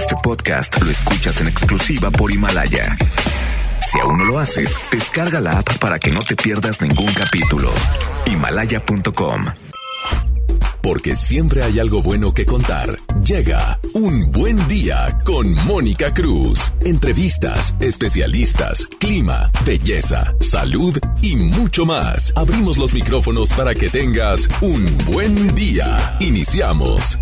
Este podcast lo escuchas en exclusiva por Himalaya. Si aún no lo haces, descarga la app para que no te pierdas ningún capítulo. Himalaya.com Porque siempre hay algo bueno que contar. Llega un buen día con Mónica Cruz. Entrevistas, especialistas, clima, belleza, salud y mucho más. Abrimos los micrófonos para que tengas un buen día. Iniciamos.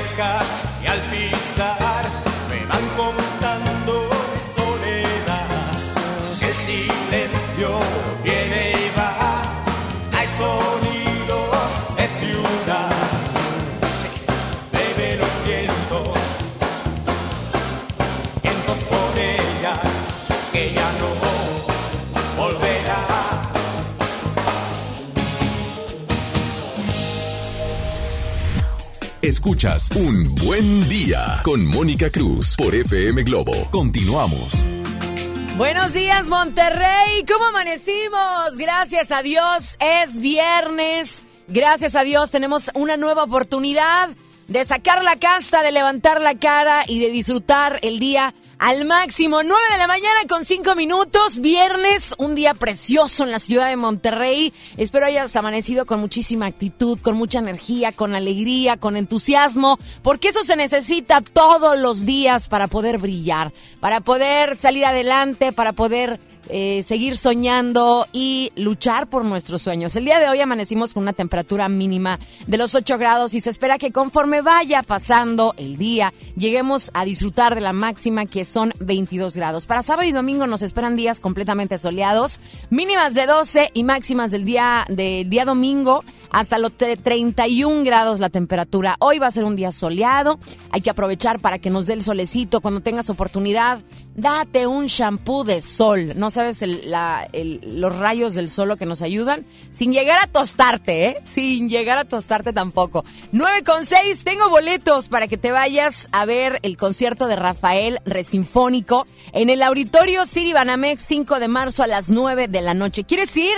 pecar. Escuchas un buen día con Mónica Cruz por FM Globo. Continuamos. Buenos días, Monterrey. ¿Cómo amanecimos? Gracias a Dios, es viernes. Gracias a Dios, tenemos una nueva oportunidad de sacar la casta, de levantar la cara y de disfrutar el día al máximo. 9 de la mañana con 5 minutos. Viernes, un día precioso en la ciudad de Monterrey. Espero hayas amanecido con muchísima actitud, con mucha energía, con alegría, con entusiasmo, porque eso se necesita todos los días para poder brillar, para poder salir adelante, para poder eh, seguir soñando y luchar por nuestros sueños. El día de hoy amanecimos con una temperatura mínima de los 8 grados y se espera que conforme vaya pasando el día, lleguemos a disfrutar de la máxima que son 22 grados. Para sábado y domingo nos esperan días completamente soleados, mínimas de 12 y máximas del día, del día domingo hasta los 31 grados la temperatura. Hoy va a ser un día soleado, hay que aprovechar para que nos dé el solecito cuando tengas oportunidad date un shampoo de sol. No sabes los rayos del sol que nos ayudan. Sin llegar a tostarte, ¿eh? Sin llegar a tostarte tampoco. 9 con 6, tengo boletos para que te vayas a ver el concierto de Rafael Resinfónico en el Auditorio City Banamex 5 de marzo a las 9 de la noche. ¿Quieres ir?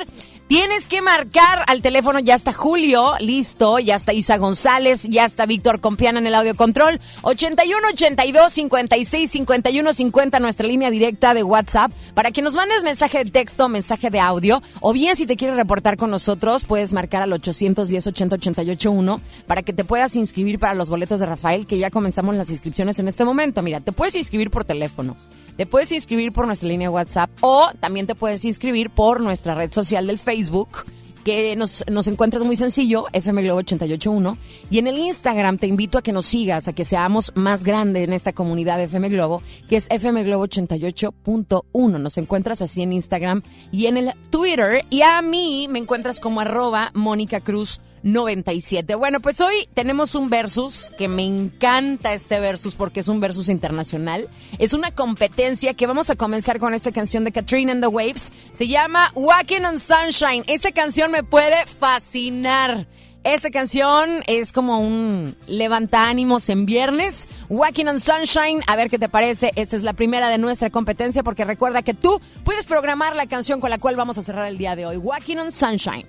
Tienes que marcar al teléfono, ya está Julio, listo, ya está Isa González, ya está Víctor Compiana en el audio control. 81 82 56 51 50, nuestra línea directa de WhatsApp, para que nos mandes mensaje de texto, mensaje de audio, o bien si te quieres reportar con nosotros, puedes marcar al 810 80 88 1 para que te puedas inscribir para los boletos de Rafael, que ya comenzamos las inscripciones en este momento. Mira, te puedes inscribir por teléfono. Te puedes inscribir por nuestra línea WhatsApp o también te puedes inscribir por nuestra red social del Facebook que nos, nos encuentras muy sencillo, FM Globo 881. Y en el Instagram te invito a que nos sigas, a que seamos más grandes en esta comunidad de FM Globo, que es FM Globo 88.1. Nos encuentras así en Instagram y en el Twitter. Y a mí me encuentras como arroba Mónica Cruz 97. Bueno, pues hoy tenemos un versus que me encanta este versus porque es un versus internacional. Es una competencia que vamos a comenzar con esta canción de Katrina and the Waves. Se llama Walking on Sunshine. Esta canción me puede fascinar. Esta canción es como un levanta ánimos en viernes. Walking on Sunshine, a ver qué te parece. Esta es la primera de nuestra competencia porque recuerda que tú puedes programar la canción con la cual vamos a cerrar el día de hoy. Walking on Sunshine.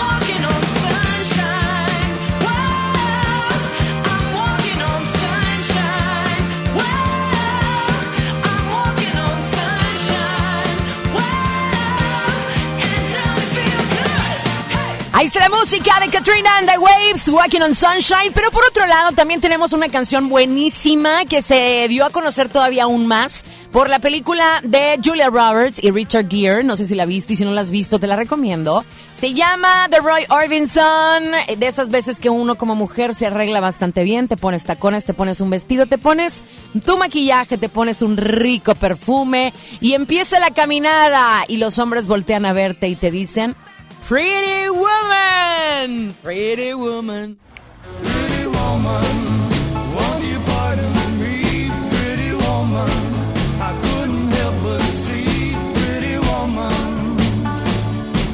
walking on. Ahí está la música de Katrina and the Waves, Walking on Sunshine. Pero por otro lado, también tenemos una canción buenísima que se dio a conocer todavía aún más por la película de Julia Roberts y Richard Gere. No sé si la viste y si no la has visto, te la recomiendo. Se llama The Roy Orbison. De esas veces que uno como mujer se arregla bastante bien, te pones tacones, te pones un vestido, te pones tu maquillaje, te pones un rico perfume y empieza la caminada y los hombres voltean a verte y te dicen Pretty Woman. Pretty Woman. Pretty Woman. Won't you pardon me, Pretty Woman? I couldn't help but see Pretty Woman.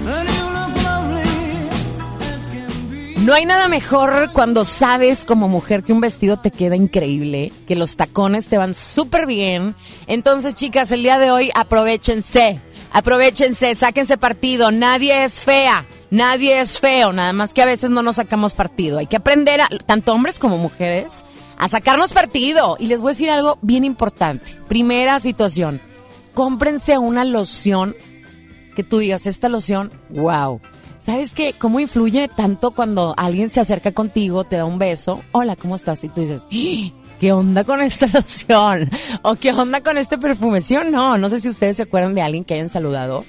And you look lovely as can be. No hay nada mejor cuando sabes como mujer que un vestido te queda increíble, que los tacones te van súper bien. Entonces, chicas, el día de hoy aprovechense Aprovechense, sáquense partido. Nadie es fea, nadie es feo, nada más que a veces no nos sacamos partido. Hay que aprender, a, tanto hombres como mujeres, a sacarnos partido. Y les voy a decir algo bien importante. Primera situación, cómprense una loción que tú digas, esta loción, wow. ¿Sabes qué? ¿Cómo influye tanto cuando alguien se acerca contigo, te da un beso? Hola, ¿cómo estás? Y tú dices, ¿qué onda con esta loción? ¿O qué onda con este perfume? ¿Sí o no? No sé si ustedes se acuerdan de alguien que hayan saludado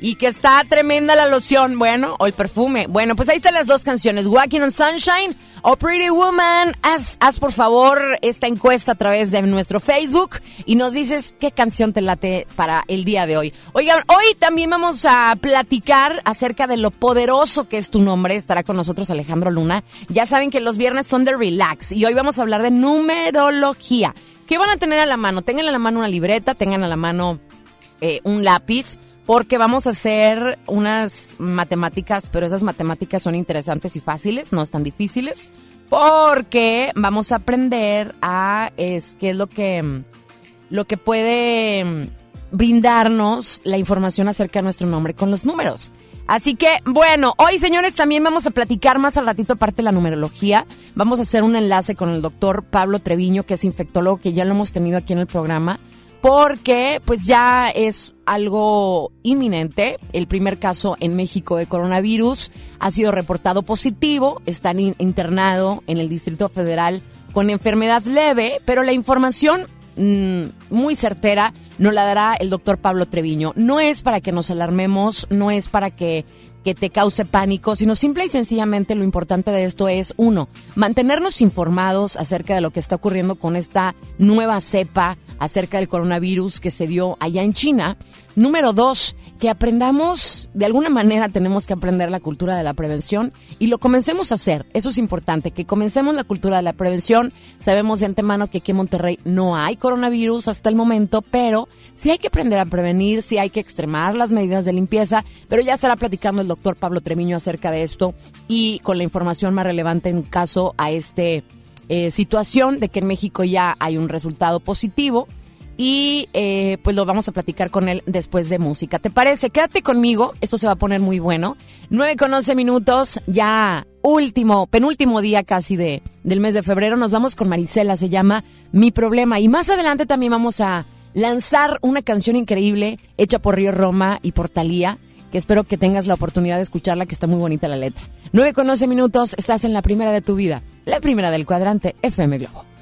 y que está tremenda la loción, bueno, o el perfume. Bueno, pues ahí están las dos canciones, Walking on Sunshine o Pretty Woman. Haz, haz por favor esta encuesta a través de nuestro Facebook y nos dices qué canción te late para el día de hoy. Oigan, hoy también vamos a platicar acerca de lo poderoso que es tu nombre. Estará con nosotros Alejandro Luna. Ya saben que los viernes son de relax y hoy vamos a hablar de numerología. ¿Qué van a tener a la mano? Tengan a la mano una libreta, tengan a la mano eh, un lápiz porque vamos a hacer unas matemáticas, pero esas matemáticas son interesantes y fáciles, no están difíciles, porque vamos a aprender a es qué es lo que lo que puede brindarnos la información acerca de nuestro nombre con los números. Así que, bueno, hoy señores también vamos a platicar más al ratito aparte de la numerología. Vamos a hacer un enlace con el doctor Pablo Treviño, que es infectólogo, que ya lo hemos tenido aquí en el programa porque pues ya es algo inminente. El primer caso en México de coronavirus ha sido reportado positivo, está internado en el Distrito Federal con enfermedad leve, pero la información mm, muy certera nos la dará el doctor Pablo Treviño. No es para que nos alarmemos, no es para que que te cause pánico, sino simple y sencillamente lo importante de esto es, uno, mantenernos informados acerca de lo que está ocurriendo con esta nueva cepa acerca del coronavirus que se dio allá en China. Número dos, que aprendamos, de alguna manera tenemos que aprender la cultura de la prevención y lo comencemos a hacer. Eso es importante, que comencemos la cultura de la prevención. Sabemos de antemano que aquí en Monterrey no hay coronavirus hasta el momento, pero sí hay que aprender a prevenir, sí hay que extremar las medidas de limpieza, pero ya estará platicando el doctor Pablo Tremiño acerca de esto y con la información más relevante en caso a este eh, situación de que en México ya hay un resultado positivo y eh, pues lo vamos a platicar con él después de música. ¿Te parece? Quédate conmigo, esto se va a poner muy bueno. 9 con 11 minutos, ya último, penúltimo día casi de, del mes de febrero. Nos vamos con Marisela, se llama Mi Problema. Y más adelante también vamos a lanzar una canción increíble hecha por Río Roma y por Talía que espero que tengas la oportunidad de escucharla, que está muy bonita la letra. 9 con 11 minutos, estás en la primera de tu vida, la primera del cuadrante FM Globo.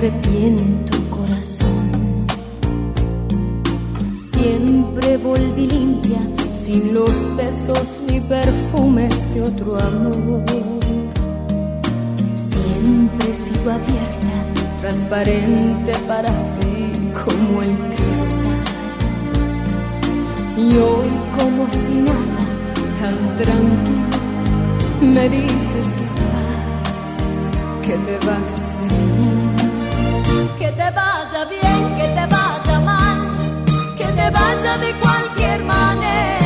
Arrepiento Siempre volví limpia, sin los besos ni perfumes de otro amor. Siempre he sido abierta, transparente para ti como el cristal. Y hoy como si nada, tan tranquilo, me dices que te vas, que te vas de mí. Que te vaya bien, que te vaya mal te vaya de cualquier manera,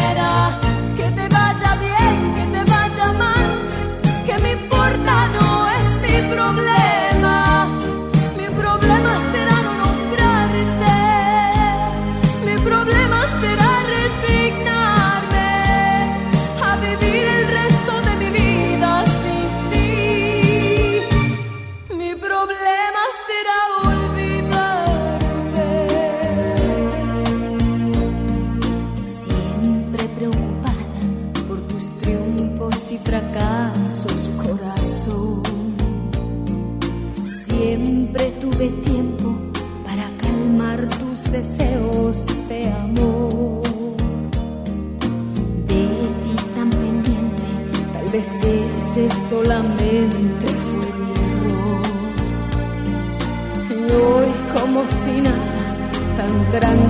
solamente fue mi error. Y hoy, como si nada, tan tranquilo,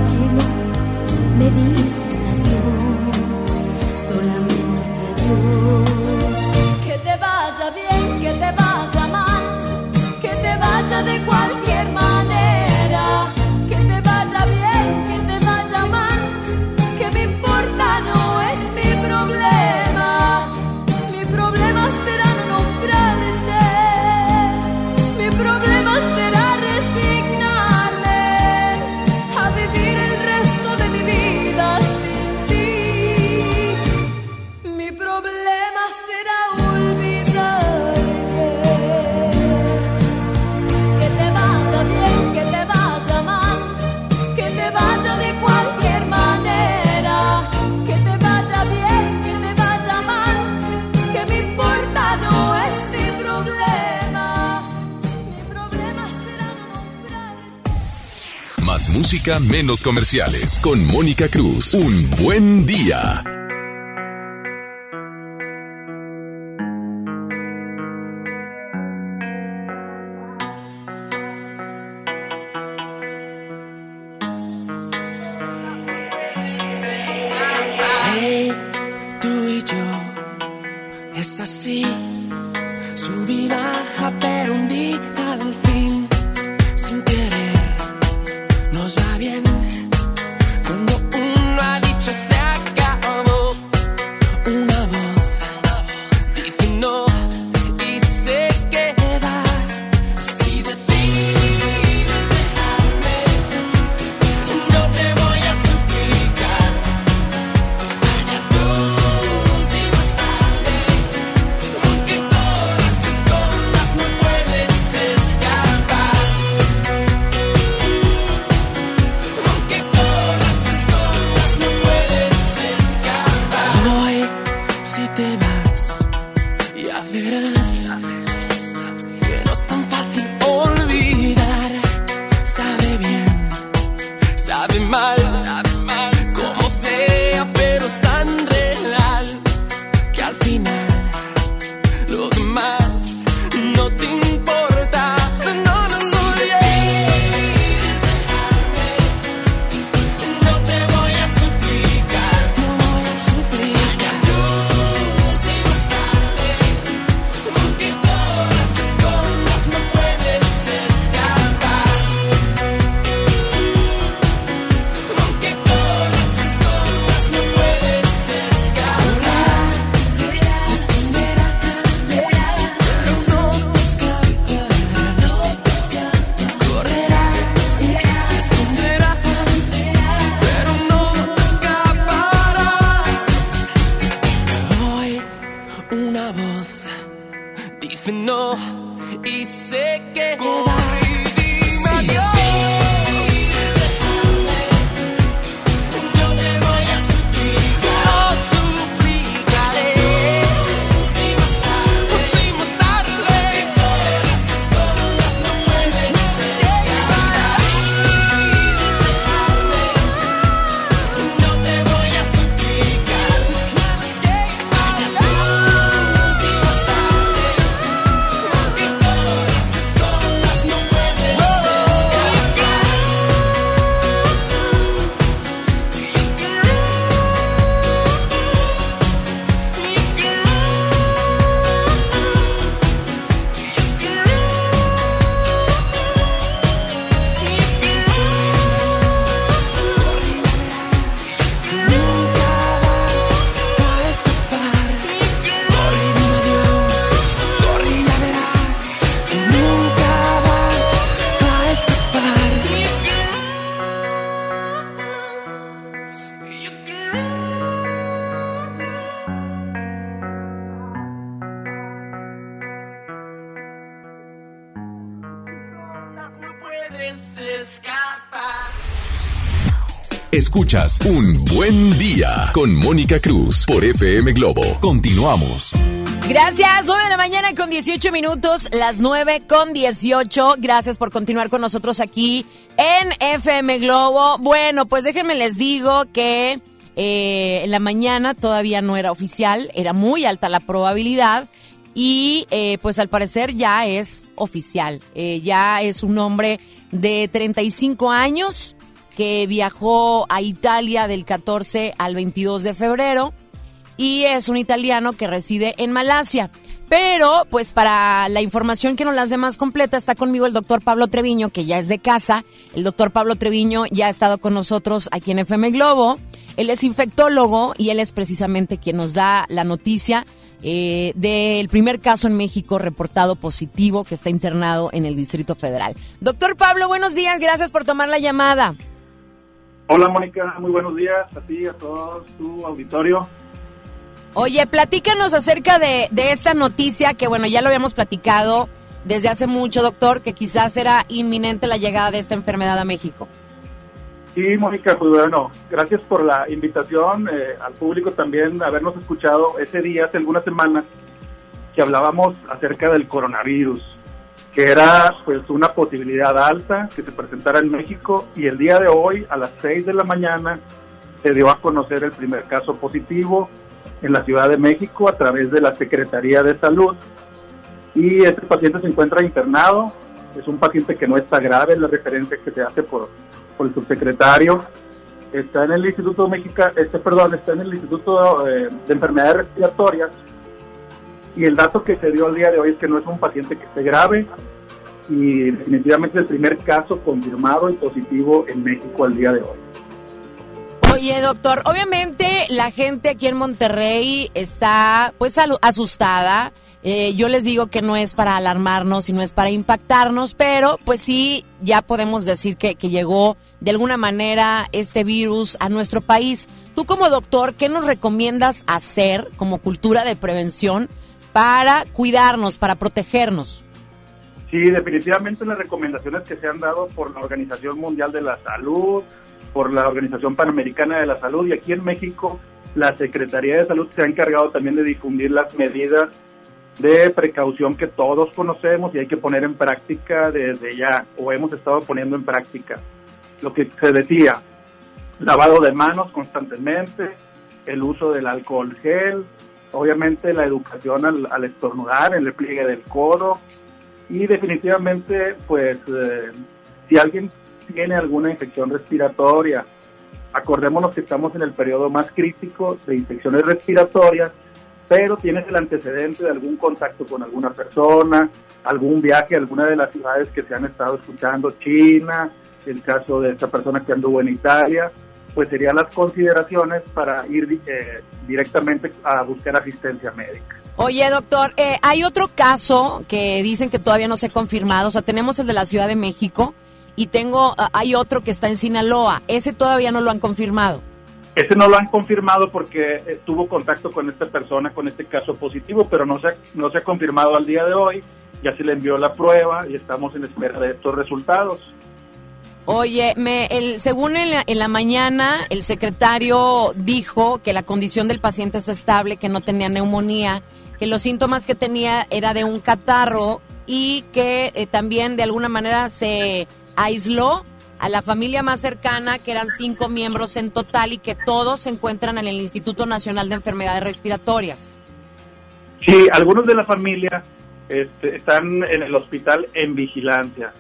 menos comerciales. Con Mónica Cruz. Un buen día. Escuchas Un Buen Día con Mónica Cruz por FM Globo. Continuamos. Gracias, 9 de la mañana con 18 minutos, las 9 con 18. Gracias por continuar con nosotros aquí en FM Globo. Bueno, pues déjenme les digo que eh, en la mañana todavía no era oficial, era muy alta la probabilidad y eh, pues al parecer ya es oficial. Eh, ya es un hombre de 35 años que viajó a Italia del 14 al 22 de febrero y es un italiano que reside en Malasia. Pero, pues para la información que nos las dé más completa, está conmigo el doctor Pablo Treviño, que ya es de casa. El doctor Pablo Treviño ya ha estado con nosotros aquí en FM Globo. Él es infectólogo y él es precisamente quien nos da la noticia eh, del primer caso en México reportado positivo que está internado en el Distrito Federal. Doctor Pablo, buenos días, gracias por tomar la llamada. Hola Mónica, muy buenos días a ti, a todo tu auditorio. Oye, platícanos acerca de, de esta noticia que, bueno, ya lo habíamos platicado desde hace mucho, doctor, que quizás era inminente la llegada de esta enfermedad a México. Sí, Mónica, pues bueno, gracias por la invitación, eh, al público también habernos escuchado ese día, hace algunas semanas, que hablábamos acerca del coronavirus, que era pues una posibilidad alta que se presentara en México y el día de hoy a las 6 de la mañana se dio a conocer el primer caso positivo en la Ciudad de México a través de la Secretaría de Salud. Y este paciente se encuentra internado, es un paciente que no está grave, la referencia que se hace por, por el subsecretario, está en el Instituto México, este, perdón, está en el Instituto eh, de Enfermedades Respiratorias y el dato que se dio al día de hoy es que no es un paciente que esté grave y definitivamente el primer caso confirmado y positivo en México al día de hoy. Oye, doctor, obviamente la gente aquí en Monterrey está pues asustada. Eh, yo les digo que no es para alarmarnos y no es para impactarnos, pero pues sí, ya podemos decir que llegó de alguna manera este virus a nuestro país. Tú como doctor, ¿qué nos recomiendas hacer como cultura de prevención para cuidarnos, para protegernos? Sí, definitivamente las recomendaciones que se han dado por la Organización Mundial de la Salud, por la Organización Panamericana de la Salud y aquí en México la Secretaría de Salud se ha encargado también de difundir las medidas de precaución que todos conocemos y hay que poner en práctica desde ya o hemos estado poniendo en práctica. Lo que se decía, lavado de manos constantemente, el uso del alcohol gel, obviamente la educación al, estornudar, el repliegue del codo y definitivamente pues eh, si alguien tiene alguna infección respiratoria, acordémonos que estamos en el periodo más crítico de infecciones respiratorias, pero tienes el antecedente de algún contacto con alguna persona, algún viaje a alguna de las ciudades que se han estado escuchando, China, el caso de esta persona que anduvo en Italia, pues serían las consideraciones para ir eh, directamente a buscar asistencia médica. Oye, doctor, eh, hay otro caso que dicen que todavía no se ha confirmado. O sea, tenemos el de la Ciudad de México y tengo, ah, hay otro que está en Sinaloa. Ese todavía no lo han confirmado. Ese no lo han confirmado porque eh, tuvo contacto con esta persona, con este caso positivo, pero no se, ha, no se ha confirmado al día de hoy. Ya se le envió la prueba y estamos en espera de estos resultados. Oye, me, el, según en la, en la mañana, el secretario dijo que la condición del paciente es estable, que no tenía neumonía, que los síntomas que tenía era de un catarro y que eh, también de alguna manera se aisló a la familia más cercana, que eran cinco miembros en total y que todos se encuentran en el Instituto Nacional de Enfermedades Respiratorias. Sí, algunos de la familia este, están en el hospital en vigilancia.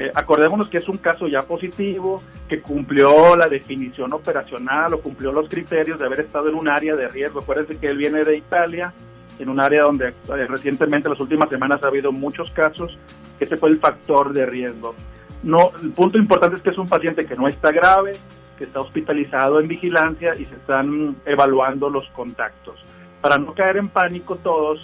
Eh, acordémonos que es un caso ya positivo, que cumplió la definición operacional o cumplió los criterios de haber estado en un área de riesgo. Acuérdense que él viene de Italia, en un área donde eh, recientemente, las últimas semanas, ha habido muchos casos. Ese fue el factor de riesgo. No, el punto importante es que es un paciente que no está grave, que está hospitalizado en vigilancia y se están evaluando los contactos. Para no caer en pánico todos,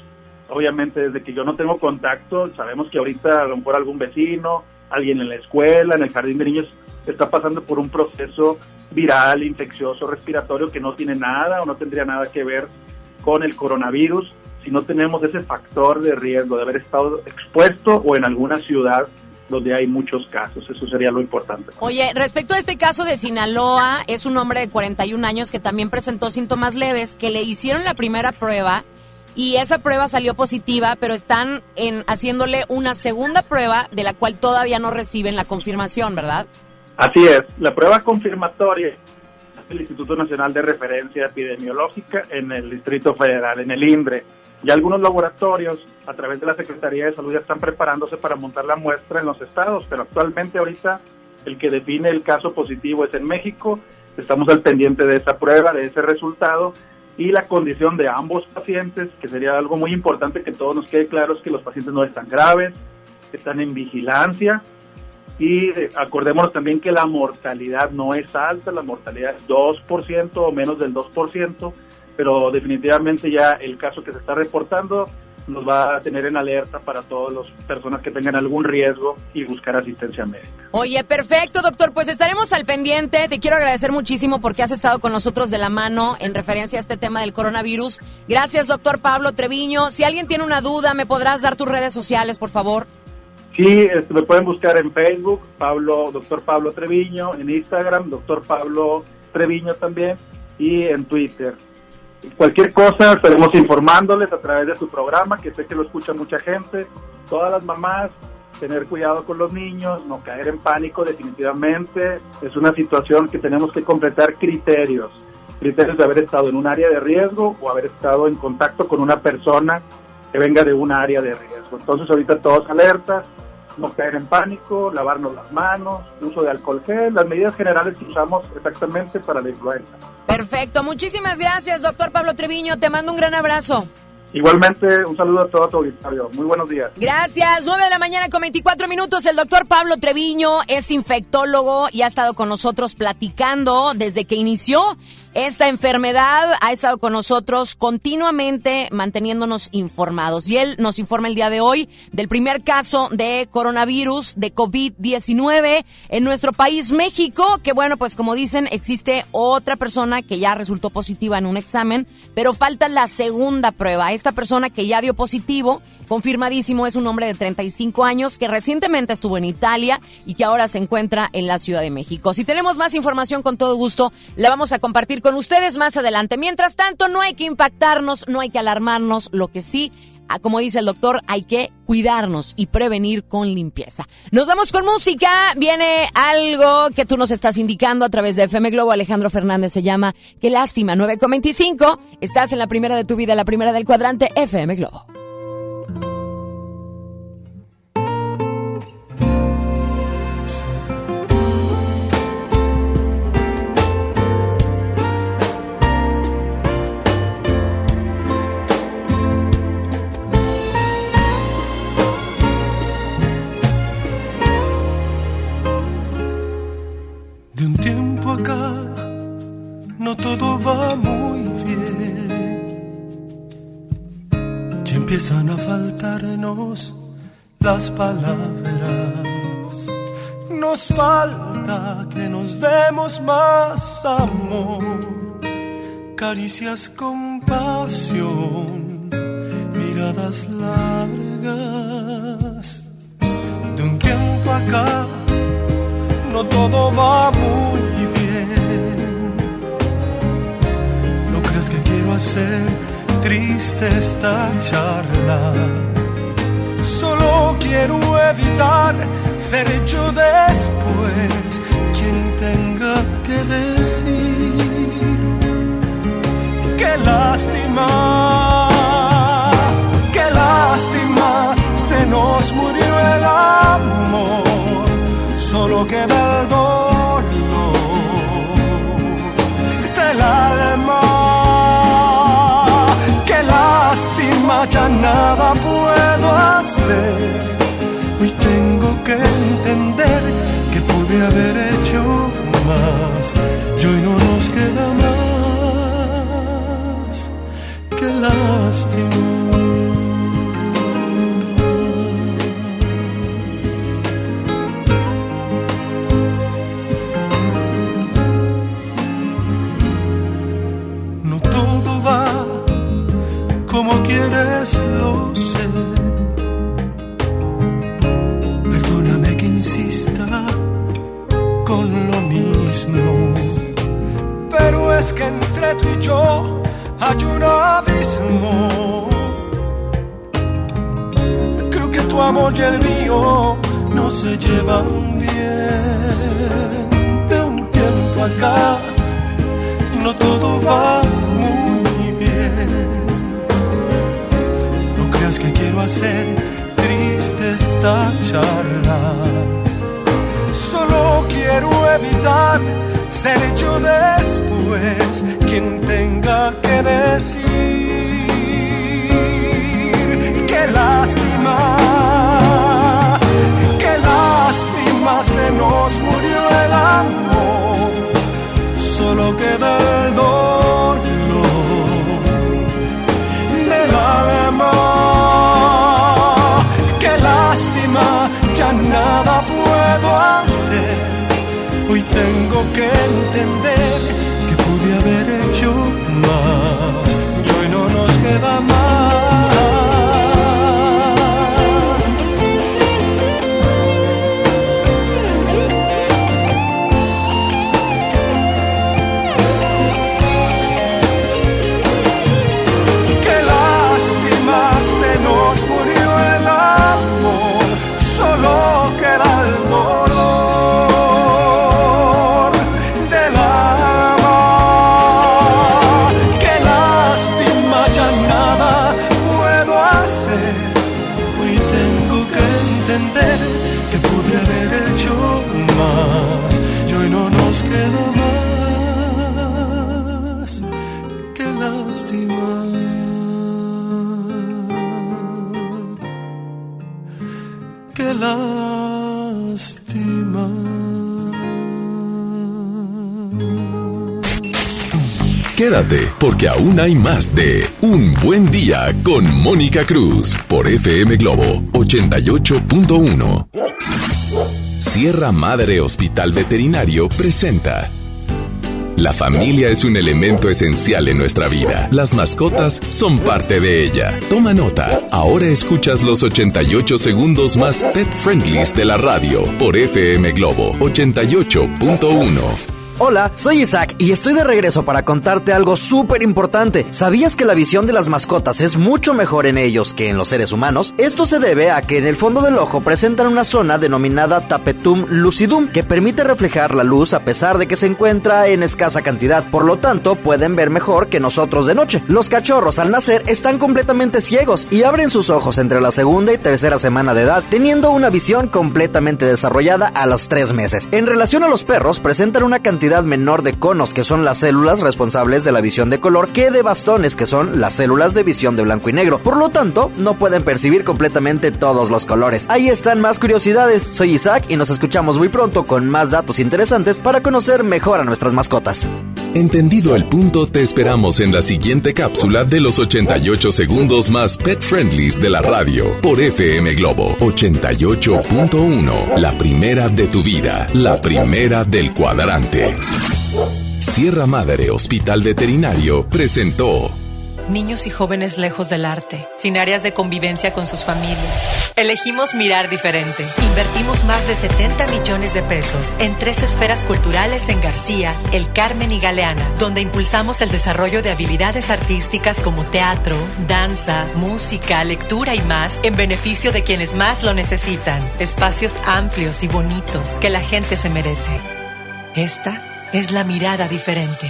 obviamente desde que yo no tengo contacto, sabemos que ahorita a lo mejor algún vecino, alguien en la escuela, en el jardín de niños, está pasando por un proceso viral, infeccioso, respiratorio que no tiene nada o no tendría nada que ver con el coronavirus si no tenemos ese factor de riesgo de haber estado expuesto o en alguna ciudad donde hay muchos casos. Eso sería lo importante. Oye, respecto a este caso de Sinaloa, es un hombre de 41 años que también presentó síntomas leves, que le hicieron la primera prueba y esa prueba salió positiva, pero están en, haciéndole una segunda prueba de la cual todavía no reciben la confirmación, ¿verdad? Así es, la prueba confirmatoria del Instituto Nacional de Referencia Epidemiológica en el Distrito Federal, en el INDRE. Y algunos laboratorios a través de la Secretaría de Salud ya están preparándose para montar la muestra en los estados, pero actualmente ahorita el que define el caso positivo es en México. Estamos al pendiente de esa prueba, de ese resultado y la condición de ambos pacientes, que sería algo muy importante que todos nos quede claro es que los pacientes no están graves, están en vigilancia y acordémonos también que la mortalidad no es alta, la mortalidad es 2% o menos del 2%, pero definitivamente ya el caso que se está reportando nos va a tener en alerta para todas las personas que tengan algún riesgo y buscar asistencia médica. Oye, perfecto, doctor. Pues estaremos al pendiente. Te quiero agradecer muchísimo porque has estado con nosotros de la mano en referencia a este tema del coronavirus. Gracias, doctor Pablo Treviño. Si alguien tiene una duda, ¿me podrás dar tus redes sociales, por favor? Sí, este, me pueden buscar en Facebook, Pablo, doctor Pablo Treviño, en Instagram, doctor Pablo Treviño también, y en Twitter. Cualquier cosa estaremos informándoles a través de su programa, que sé que lo escucha mucha gente. Todas las mamás, tener cuidado con los niños, no caer en pánico definitivamente. Es una situación que tenemos que completar criterios. Criterios de haber estado en un área de riesgo o haber estado en contacto con una persona que venga de un área de riesgo. Entonces ahorita todos alertas, no caer en pánico, lavarnos las manos, uso de alcohol gel, las medidas generales que usamos exactamente para la influenza. Perfecto. Muchísimas gracias, doctor Pablo Treviño. Te mando un gran abrazo. Igualmente, un saludo a todo tu auditorio. Muy buenos días. Gracias. 9 de la mañana con 24 minutos. El doctor Pablo Treviño es infectólogo y ha estado con nosotros platicando desde que inició esta enfermedad. Ha estado con nosotros continuamente manteniéndonos informados. Y él nos informa el día de hoy del primer caso de coronavirus de COVID-19 en nuestro país, México. Que bueno, pues como dicen, existe otra persona que ya resultó positiva en un examen, pero falta la segunda prueba. Esta persona que ya dio positivo confirmadísimo, es un hombre de 35 años que recientemente estuvo en Italia y que ahora se encuentra en la Ciudad de México. Si tenemos más información, con todo gusto, la vamos a compartir con ustedes más adelante. Mientras tanto, no hay que impactarnos, no hay que alarmarnos, lo que sí ah, como dice el doctor, hay que cuidarnos y prevenir con limpieza. Nos vamos con música. Viene algo que tú nos estás indicando a través de FM Globo. Alejandro Fernández se llama Qué lástima, 9.25. Estás en la primera de tu vida, la primera del cuadrante FM Globo. Caricias con pasión, miradas largas. Solo queda el dolor del alma. Qué lástima, ya nada puedo hacer. Hoy tengo que entender que pude haber hecho más. No todo va muy bien. No creas que quiero hacer triste esta charla. Solo quiero evitar ser yo después quien tenga que decir qué lástima, queda el dolor del alma. Qué lástima, ya nada puedo hacer. Hoy tengo que entender porque aún hay más de Un Buen Día con Mónica Cruz por FM Globo 88.1. Sierra Madre Hospital Veterinario presenta. La familia es un elemento esencial en nuestra vida. Las mascotas son parte de ella. Toma nota. Ahora escuchas los 88 segundos más pet friendlies de la radio por FM Globo 88.1. Hola, soy Isaac y estoy de regreso para contarte algo súper importante. ¿Sabías que la visión de las mascotas es mucho mejor en ellos que en los seres humanos? Esto se debe a que en el fondo del ojo presentan una zona denominada tapetum lucidum que permite reflejar la luz a pesar de que se encuentra en escasa cantidad. Por lo tanto, pueden ver mejor que nosotros de noche. Los cachorros al nacer están completamente ciegos y abren sus ojos entre la segunda y tercera semana de edad, teniendo una visión completamente desarrollada a los tres meses. En relación a los perros, presentan una cantidad menor de conos, que son las células responsables de la visión de color, que de bastones, que son las células de visión de blanco y negro. Por lo tanto, no pueden percibir completamente todos los colores. Ahí están más curiosidades. Soy Isaac y nos escuchamos muy pronto con más datos interesantes para conocer mejor a nuestras mascotas. Entendido el punto, te esperamos en la siguiente cápsula de los 88 segundos más pet friendlies de la radio por FM Globo 88.1. La primera de tu vida, la primera del cuadrante. Sierra Madre Hospital Veterinario presentó Niños y jóvenes lejos del arte, sin áreas de convivencia con sus familias. Elegimos mirar diferente. Invertimos más de 70 millones de pesos en tres esferas culturales en García, El Carmen y Galeana, donde impulsamos el desarrollo de habilidades artísticas como teatro, danza, música, lectura y más en beneficio de quienes más lo necesitan. Espacios amplios y bonitos que la gente se merece. Esta es la mirada diferente.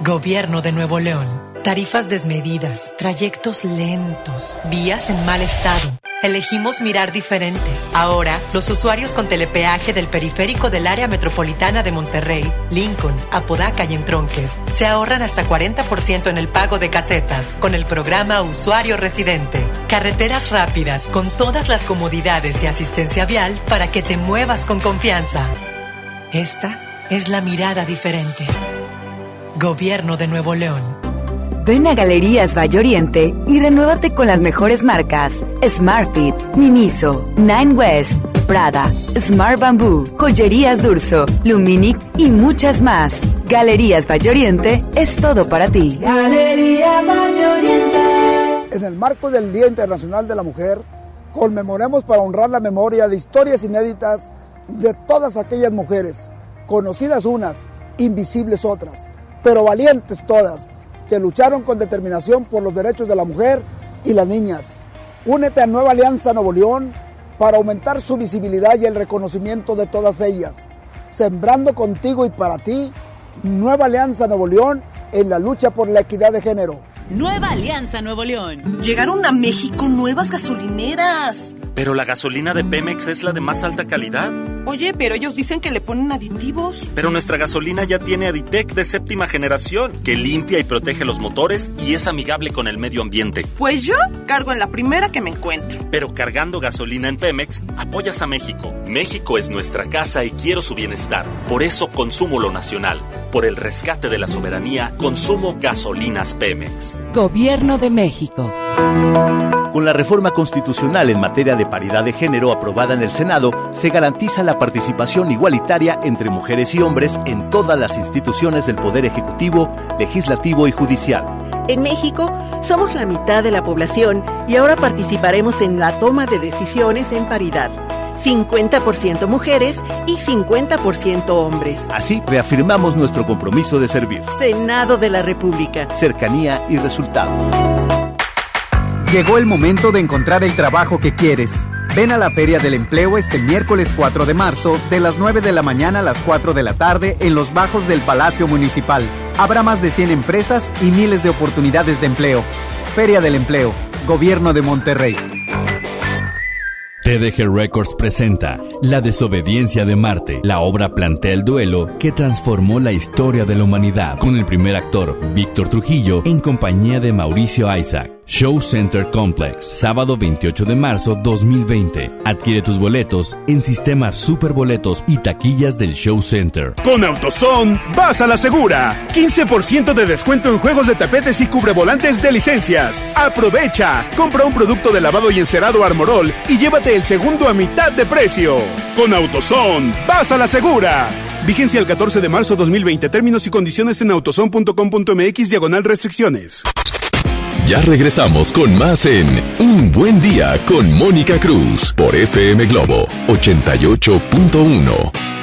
Gobierno de Nuevo León. Tarifas desmedidas, trayectos lentos, vías en mal estado. Elegimos mirar diferente. Ahora, los usuarios con telepeaje del periférico del área metropolitana de Monterrey, Lincoln, Apodaca y Entronques se ahorran hasta 40% en el pago de casetas con el programa Usuario Residente. Carreteras rápidas con todas las comodidades y asistencia vial para que te muevas con confianza. Esta es la mirada diferente. Gobierno de Nuevo León. Ven a Galerías Valle Oriente y renuévate con las mejores marcas: Smartfit, Miniso, Nine West, Prada, Smart Bamboo, Joyerías Durso, Luminic y muchas más. Galerías Valle Oriente es todo para ti. Galerías Valle Oriente. En el marco del Día Internacional de la Mujer, conmemoremos para honrar la memoria de historias inéditas de todas aquellas mujeres, conocidas unas, invisibles otras, pero valientes todas que lucharon con determinación por los derechos de la mujer y las niñas. Únete a Nueva Alianza Nuevo León para aumentar su visibilidad y el reconocimiento de todas ellas. Sembrando contigo y para ti, Nueva Alianza Nuevo León en la lucha por la equidad de género. Nueva Alianza Nuevo León. Llegaron a México nuevas gasolineras. Pero la gasolina de Pemex es la de más alta calidad. Oye, pero ellos dicen que le ponen aditivos. Pero nuestra gasolina ya tiene Aditec de séptima generación, que limpia y protege los motores y es amigable con el medio ambiente. Pues yo cargo en la primera que me encuentro. Pero cargando gasolina en Pemex, apoyas a México. México es nuestra casa y quiero su bienestar. Por eso consumo lo nacional. Por el rescate de la soberanía, consumo gasolinas Pemex. Gobierno de México. Con la reforma constitucional en materia de paridad de género aprobada en el Senado, se garantiza la participación igualitaria entre mujeres y hombres en todas las instituciones del Poder Ejecutivo, Legislativo y Judicial. En México somos la mitad de la población y ahora participaremos en la toma de decisiones en paridad. 50% mujeres y 50% hombres. Así reafirmamos nuestro compromiso de servir. Senado de la República. Cercanía y resultados. Llegó el momento de encontrar el trabajo que quieres. Ven a la Feria del Empleo este miércoles 4 de marzo, de las 9 de la mañana a las 4 de la tarde, en los bajos del Palacio Municipal. Habrá más de 100 empresas y miles de oportunidades de empleo. Feria del Empleo, Gobierno de Monterrey. TDG Records presenta La desobediencia de Marte. La obra plantea el duelo que transformó la historia de la humanidad, con el primer actor, Víctor Trujillo, en compañía de Mauricio Isaac. Show Center Complex, sábado 28 de marzo 2020. Adquiere tus boletos en sistemas superboletos y taquillas del Show Center. Con AutoZone, vas a la segura. 15% de descuento en juegos de tapetes y cubrevolantes de licencias. Aprovecha. Compra un producto de lavado y encerado Armorol y llévate el segundo a mitad de precio. Con AutoZone, vas a la segura. Vigencia el 14 de marzo 2020. Términos y condiciones en autozone.com.mx diagonal restricciones. Ya regresamos con más en Un Buen Día con Mónica Cruz por FM Globo 88.1.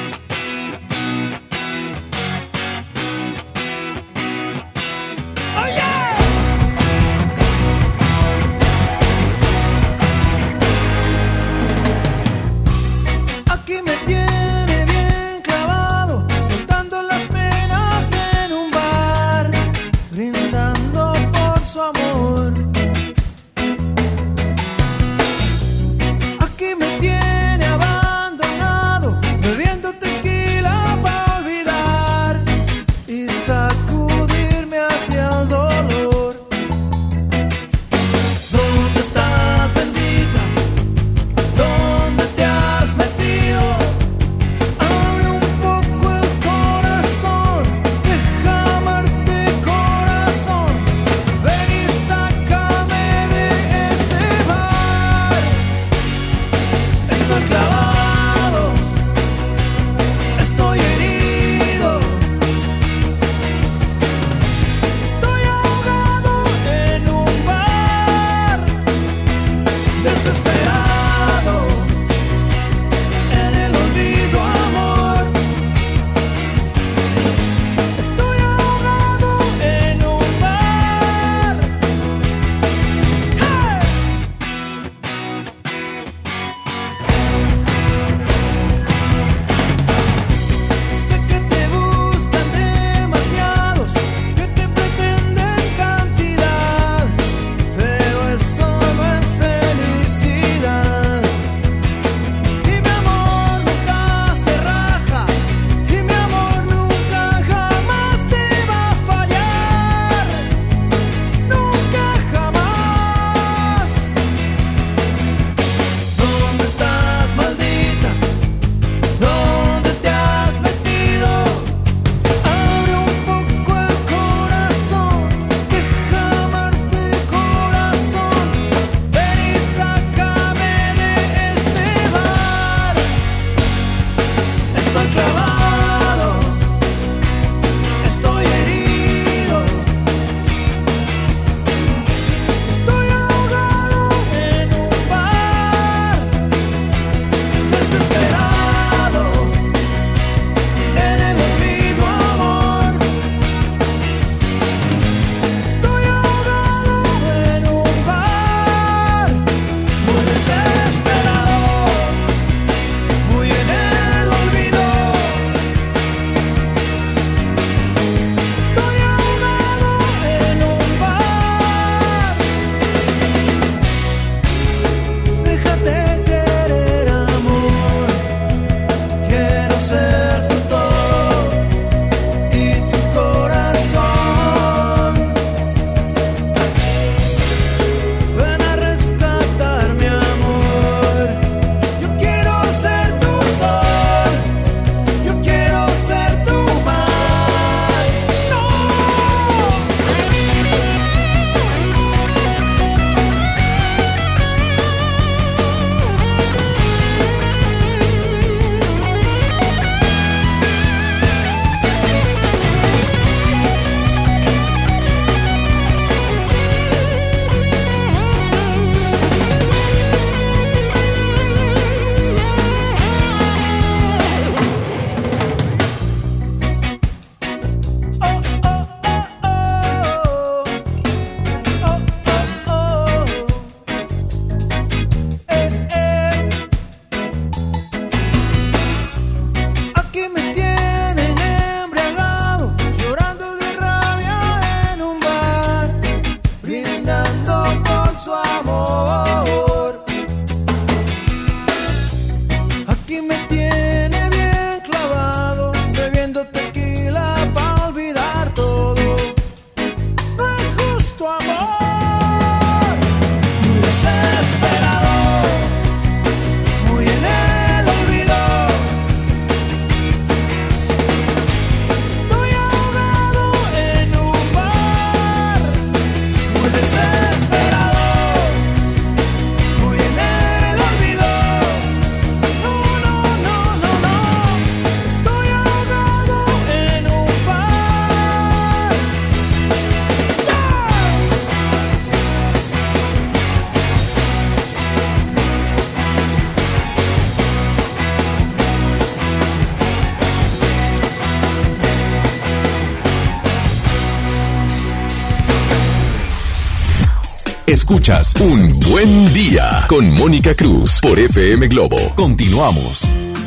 Escuchas Un Buen Día con Mónica Cruz por FM Globo. Continuamos.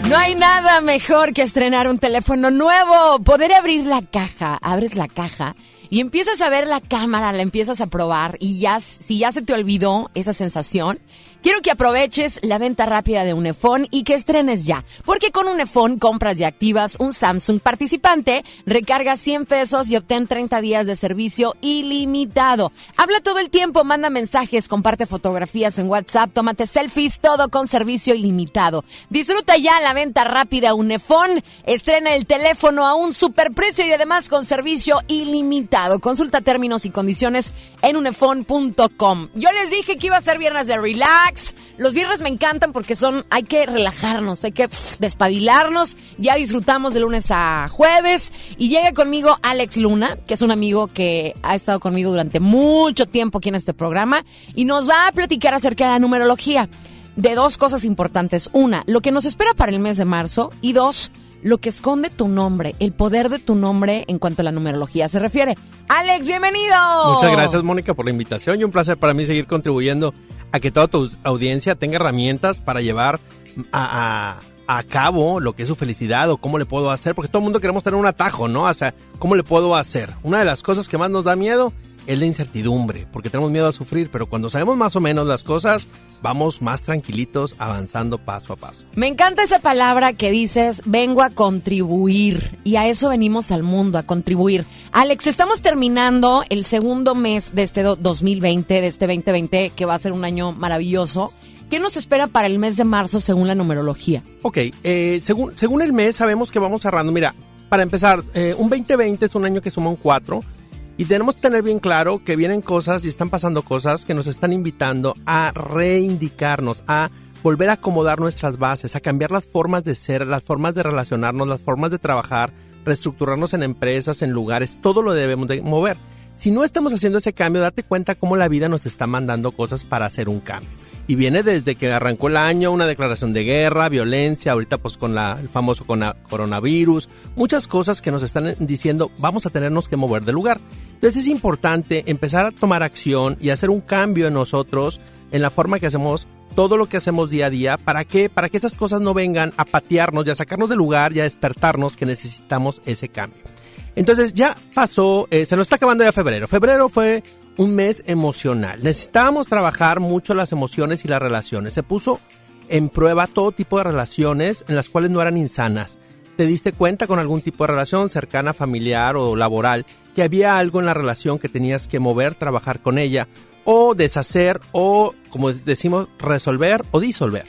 No hay nada mejor que estrenar un teléfono nuevo. Poder abrir la caja. Abres la caja y empiezas a ver la cámara, la empiezas a probar y ya, si ya se te olvidó esa sensación, quiero que aproveches la venta rápida de Unefón y que estrenes ya. Porque con Unefón compras y activas un Samsung participante, recargas 100 pesos y obtén 30 días de servicio ilimitado. Habla todo el tiempo, manda mensajes, comparte fotografías en WhatsApp, tómate selfies, todo con servicio ilimitado. Disfruta ya la venta rápida Unefón, estrena el teléfono a un superprecio y además con servicio ilimitado. Consulta términos y condiciones en unefon.com. Yo les dije que iba a ser viernes de relax. Los viernes me encantan porque son, hay que relajarnos, hay que despabilarnos. Ya disfrutamos de lunes a jueves. Y llega conmigo Alex Luna, que es un amigo que ha estado conmigo durante mucho tiempo aquí en este programa. Y nos va a platicar acerca de la numerología. De dos cosas importantes. Una, lo que nos espera para el mes de marzo. Y dos, lo que esconde tu nombre, el poder de tu nombre en cuanto a la numerología se refiere. Alex, bienvenido. Muchas gracias, Mónica, por la invitación y un placer para mí seguir contribuyendo a que toda tu audiencia tenga herramientas para llevar a, a, cabo lo que es su felicidad o cómo le puedo hacer, porque todo el mundo queremos tener un atajo, ¿no? O sea, ¿cómo le puedo hacer? Una de las cosas que más nos da miedo es la incertidumbre, porque tenemos miedo a sufrir, pero cuando sabemos más o menos las cosas, vamos más tranquilitos avanzando paso a paso. Me encanta esa palabra que dices, vengo a contribuir. Y a eso venimos al mundo, a contribuir. Alex, estamos terminando el segundo mes de este do- 2020, de este 2020, que va a ser un año maravilloso. ¿Qué nos espera para el mes de marzo según la numerología? Ok, eh, según, según el mes sabemos que vamos cerrando. Mira, para empezar, eh, un 2020 es un año que suma un 4 y tenemos que tener bien claro que vienen cosas y están pasando cosas que nos están invitando a reindicarnos, a volver a acomodar nuestras bases, a cambiar las formas de ser, las formas de relacionarnos, las formas de trabajar, reestructurarnos en empresas, en lugares, todo lo debemos de mover. Si no estamos haciendo ese cambio, date cuenta cómo la vida nos está mandando cosas para hacer un cambio. Y viene desde que arrancó el año, una declaración de guerra, violencia, ahorita pues con la, el famoso coronavirus, muchas cosas que nos están diciendo vamos a tenernos que mover de lugar. Entonces es importante empezar a tomar acción y hacer un cambio en nosotros, en la forma que hacemos todo lo que hacemos día a día. ¿Para qué? Para que esas cosas no vengan a patearnos y a sacarnos del lugar y a despertarnos que necesitamos ese cambio. Entonces ya pasó, eh, se nos está acabando ya febrero. Febrero fue un mes emocional. Necesitábamos trabajar mucho las emociones y las relaciones. Se puso en prueba todo tipo de relaciones en las cuales no eran insanas. ¿Te diste cuenta con algún tipo de relación cercana, familiar o laboral que había algo en la relación que tenías que mover, trabajar con ella o deshacer o, como decimos, resolver o disolver?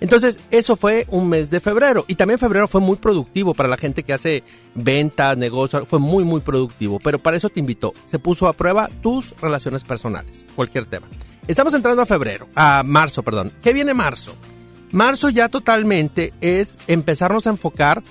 Entonces, eso fue un mes de febrero. Y también febrero fue muy productivo para la gente que hace ventas, negocios. Fue muy, muy productivo. Pero para eso te invito. Se puso a prueba tus relaciones personales. Cualquier tema. Estamos entrando a febrero. A marzo, perdón. ¿Qué viene marzo? Marzo ya totalmente es empezarnos a enfocar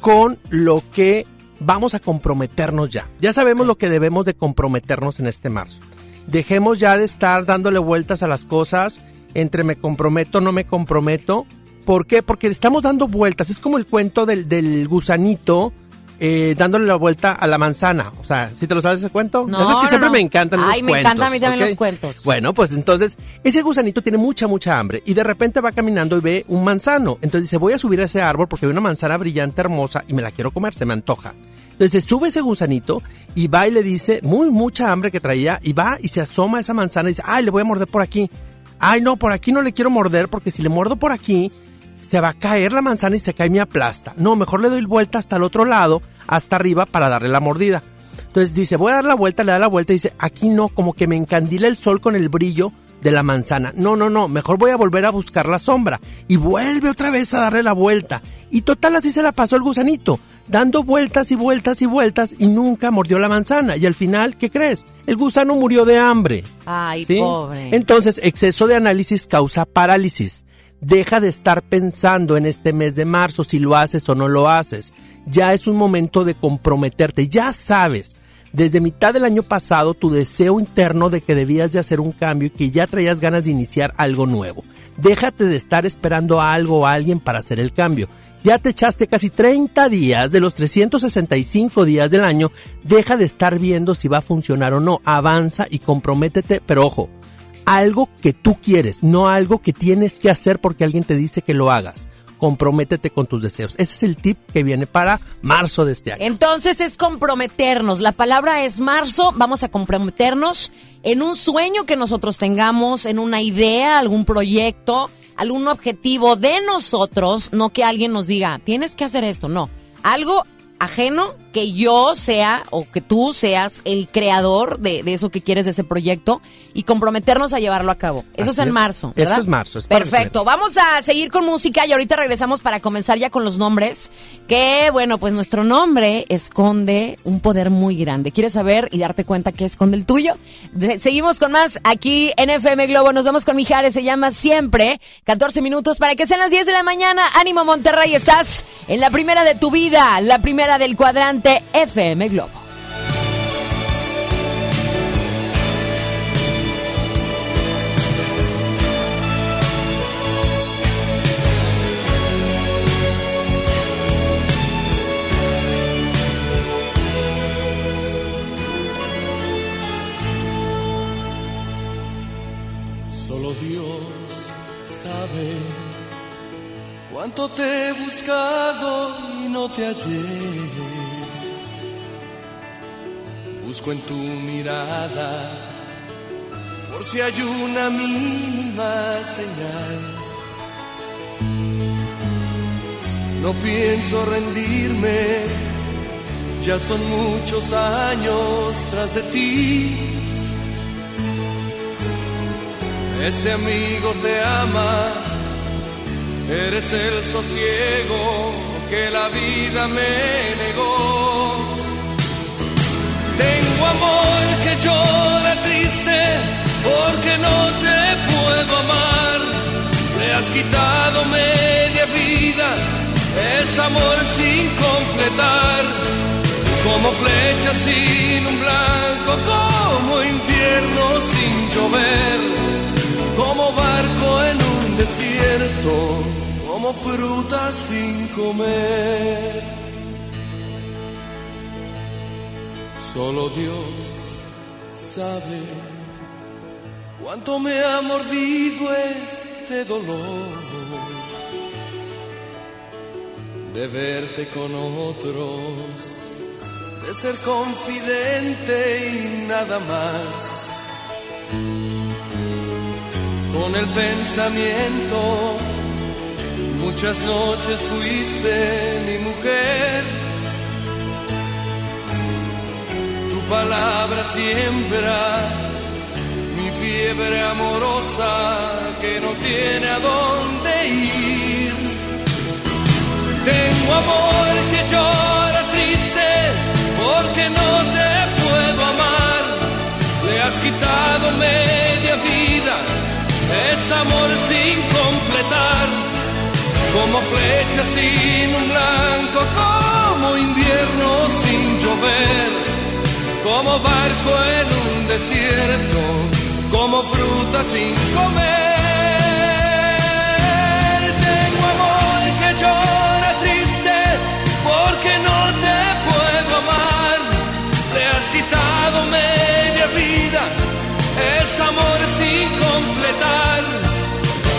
con lo que vamos a comprometernos ya. Ya sabemos lo que debemos de comprometernos en este marzo. Dejemos ya de estar dándole vueltas a las cosas entre me comprometo, no me comprometo. ¿Por qué? Porque le estamos dando vueltas. Es como el cuento del, del gusanito eh, dándole la vuelta a la manzana. O sea, ¿sí te lo sabes ese cuento? No, Eso es que no, siempre no. me encantan Ay, me cuentos. encantan a mí también los cuentos. Bueno, pues entonces ese gusanito tiene mucha, mucha hambre y de repente va caminando y ve un manzano. Entonces dice, voy a subir a ese árbol porque ve una manzana brillante, hermosa y me la quiero comer, se me antoja. Entonces sube ese gusanito y va y le dice, muy mucha hambre que traía, y va y se asoma a esa manzana y dice, ay, le voy a morder por aquí. Ay, no, por aquí no le quiero morder porque si le muerdo por aquí, se va a caer la manzana y se cae me aplasta. No, mejor le doy vuelta hasta el otro lado, hasta arriba para darle la mordida. Entonces dice, voy a dar la vuelta, le da la vuelta y dice, aquí no, como que me encandila el sol con el brillo de la manzana. No, no, no, mejor voy a volver a buscar la sombra. Y vuelve otra vez a darle la vuelta. Y total así se la pasó el gusanito, dando vueltas y vueltas y vueltas y nunca mordió la manzana. Y al final, ¿qué crees? El gusano murió de hambre. Ay, ¿sí? pobre. Entonces, exceso de análisis causa parálisis. Deja de estar pensando en este mes de marzo si lo haces o no lo haces. Ya es un momento de comprometerte. Ya sabes, desde mitad del año pasado, tu deseo interno de que debías de hacer un cambio y que ya traías ganas de iniciar algo nuevo. Déjate de estar esperando a algo o a alguien para hacer el cambio. Ya te echaste casi 30 días de los 365 días del año. Deja de estar viendo si va a funcionar o no. Avanza y comprométete, pero ojo, algo que tú quieres, no algo que tienes que hacer porque alguien te dice que lo hagas. Comprométete con tus deseos. Ese es el tip que viene para marzo de este año. Entonces es comprometernos. La palabra es marzo. Vamos a comprometernos en un sueño que nosotros tengamos, en una idea, algún proyecto, algún objetivo de nosotros. No que alguien nos diga, tienes que hacer esto. No. Algo ajeno que yo sea o que tú seas el creador de, de eso que quieres de ese proyecto y comprometernos a llevarlo a cabo. Eso Así es en marzo. Eso es marzo, es Perfecto. Vamos a seguir con música y ahorita regresamos para comenzar ya con los nombres. Que bueno, pues nuestro nombre esconde un poder muy grande. ¿Quieres saber y darte cuenta que esconde el tuyo? Seguimos con más aquí en FM Globo. Nos vemos con Mijares. Se llama Siempre. 14 minutos para que sean las 10 de la mañana. Ánimo Monterrey. Estás en la primera de tu vida, la primera del cuadrante FM Globo. Solo Dios sabe cuánto te he buscado no te hallé. Busco en tu mirada por si hay una mínima señal. No pienso rendirme, ya son muchos años tras de ti. Este amigo te ama, eres el sosiego que la vida me negó. Tengo amor que llora triste porque no te puedo amar. Le has quitado media vida, es amor sin completar. Como flecha sin un blanco, como invierno sin llover como barco en un desierto, como fruta sin comer. Solo Dios sabe cuánto me ha mordido este dolor de verte con otros, de ser confidente y nada más con el pensamiento. Muchas noches fuiste mi mujer. Tu palabra siembra mi fiebre amorosa que no tiene a dónde ir. Tengo amor que llora triste porque no te puedo amar. Le has quitado media vida es amor sin completar, como flecha sin un blanco, como invierno sin llover, como barco en un desierto, como fruta sin comer.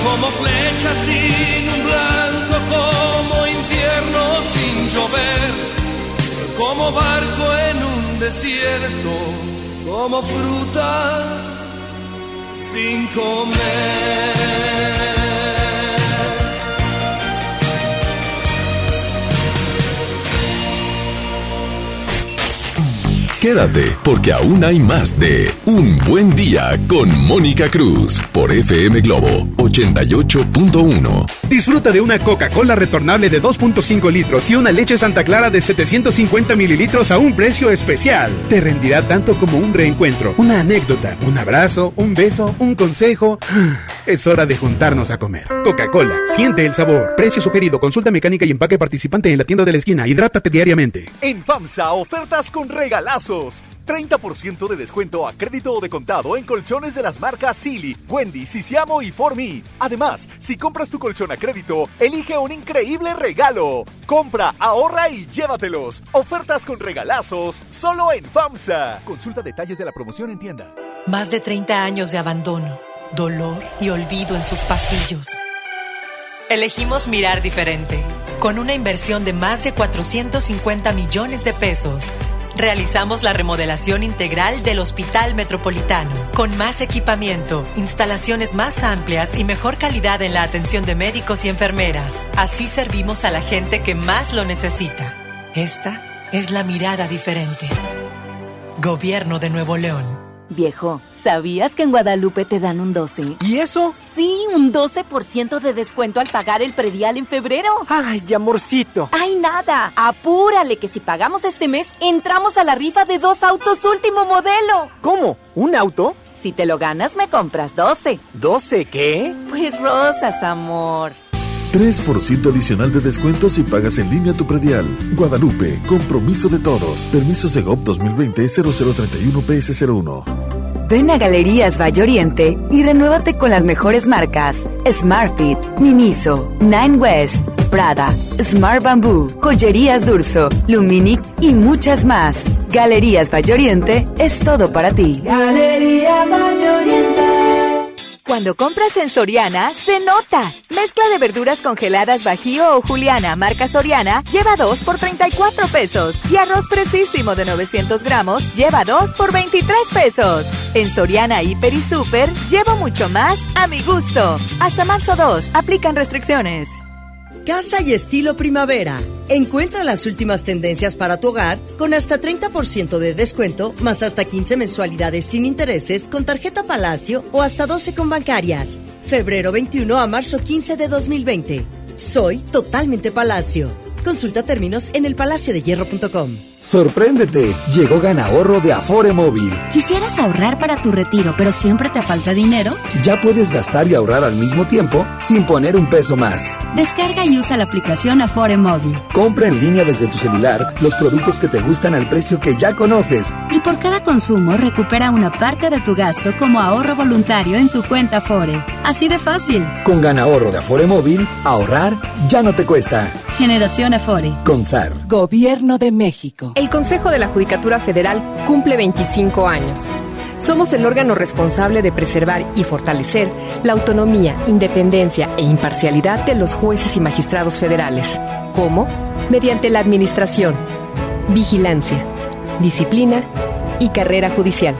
Como flecha sin un blanco, como infierno sin llover, como barco en un desierto, como fruta sin comer. Quédate, porque aún hay más de Un Buen Día con Mónica Cruz por FM Globo 88.1. Disfruta de una Coca-Cola retornable de 2.5 litros y una leche Santa Clara de 750 mililitros a un precio especial. Te rendirá tanto como un reencuentro, una anécdota, un abrazo, un beso, un consejo. Es hora de juntarnos a comer. Coca-Cola, siente el sabor. Precio sugerido, consulta mecánica y empaque participante en la tienda de la esquina. Hidrátate diariamente. En FAMSA, ofertas con regalazos. 30% de descuento a crédito o de contado en colchones de las marcas Silly, Wendy, Sisiamo y Formi. Además, si compras tu colchón a crédito, elige un increíble regalo. Compra, ahorra y llévatelos. Ofertas con regalazos solo en FAMSA. Consulta detalles de la promoción en tienda. Más de 30 años de abandono, dolor y olvido en sus pasillos. Elegimos mirar diferente. Con una inversión de más de 450 millones de pesos, realizamos la remodelación integral del Hospital Metropolitano, con más equipamiento, instalaciones más amplias y mejor calidad en la atención de médicos y enfermeras. Así servimos a la gente que más lo necesita. Esta es la mirada diferente. Gobierno de Nuevo León. Viejo, ¿sabías que en Guadalupe te dan un 12? ¿Y eso? Sí, un 12% de descuento al pagar el predial en febrero. Ay, amorcito. Ay, nada. Apúrale que si pagamos este mes, entramos a la rifa de dos autos último modelo. ¿Cómo? ¿Un auto? Si te lo ganas, me compras 12. ¿12 qué? Pues rosas, amor. 3% adicional de descuento si pagas en línea tu predial. Guadalupe, compromiso de todos. Permiso Segov 2020-0031 PS01. Ven a Galerías Valle Oriente y renuévate con las mejores marcas: Smartfit, Miniso, Nine West, Prada, Smart Bamboo, Joyerías Durso, Luminic y muchas más. Galerías Valle Oriente es todo para ti. Galerías Valle Oriente. Cuando compras en Soriana, se nota. Mezcla de verduras congeladas Bajío o Juliana, marca Soriana, lleva 2 por 34 pesos. Y arroz precisísimo de 900 gramos, lleva 2 por 23 pesos. En Soriana, Hiper y Super, llevo mucho más a mi gusto. Hasta marzo 2, aplican restricciones. Casa y estilo primavera. Encuentra las últimas tendencias para tu hogar con hasta 30% de descuento, más hasta 15 mensualidades sin intereses con tarjeta Palacio o hasta 12 con bancarias. Febrero 21 a marzo 15 de 2020. Soy totalmente Palacio. Consulta términos en elpalaciodehierro.com. Sorpréndete, llegó Ganahorro de Afore Móvil. ¿Quisieras ahorrar para tu retiro, pero siempre te falta dinero? Ya puedes gastar y ahorrar al mismo tiempo sin poner un peso más. Descarga y usa la aplicación Afore Móvil. Compra en línea desde tu celular los productos que te gustan al precio que ya conoces. Y por cada consumo recupera una parte de tu gasto como ahorro voluntario en tu cuenta Afore. Así de fácil. Con Ganahorro de Afore Móvil, ahorrar ya no te cuesta. Generación Afore. Con SAR. Gobierno de México. El Consejo de la Judicatura Federal cumple 25 años. Somos el órgano responsable de preservar y fortalecer la autonomía, independencia e imparcialidad de los jueces y magistrados federales. ¿Cómo? Mediante la administración, vigilancia, disciplina y carrera judicial,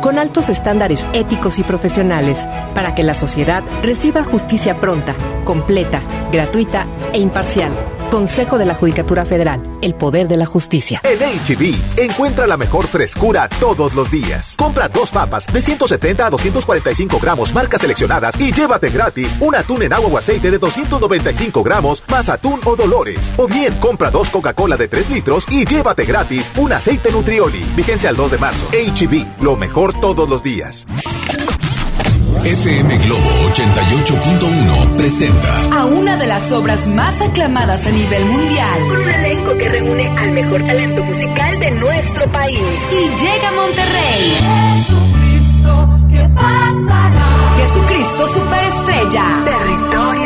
con altos estándares éticos y profesionales para que la sociedad reciba justicia pronta, completa, gratuita e imparcial. Consejo de la Judicatura Federal, el poder de la justicia. En HB, encuentra la mejor frescura todos los días. Compra dos papas de 170 a 245 gramos, marcas seleccionadas, y llévate gratis un atún en agua o aceite de 295 gramos, más atún o dolores. O bien, compra dos Coca-Cola de 3 litros y llévate gratis un aceite Nutrioli. Vigencia al 2 de marzo. HB, lo mejor todos los días. FM Globo 88.1 presenta A una de las obras más aclamadas a nivel mundial, con un elenco que reúne al mejor talento musical de nuestro país. Y llega a Monterrey. Jesucristo, ¿qué pasará? Jesucristo Superestrella. Territorio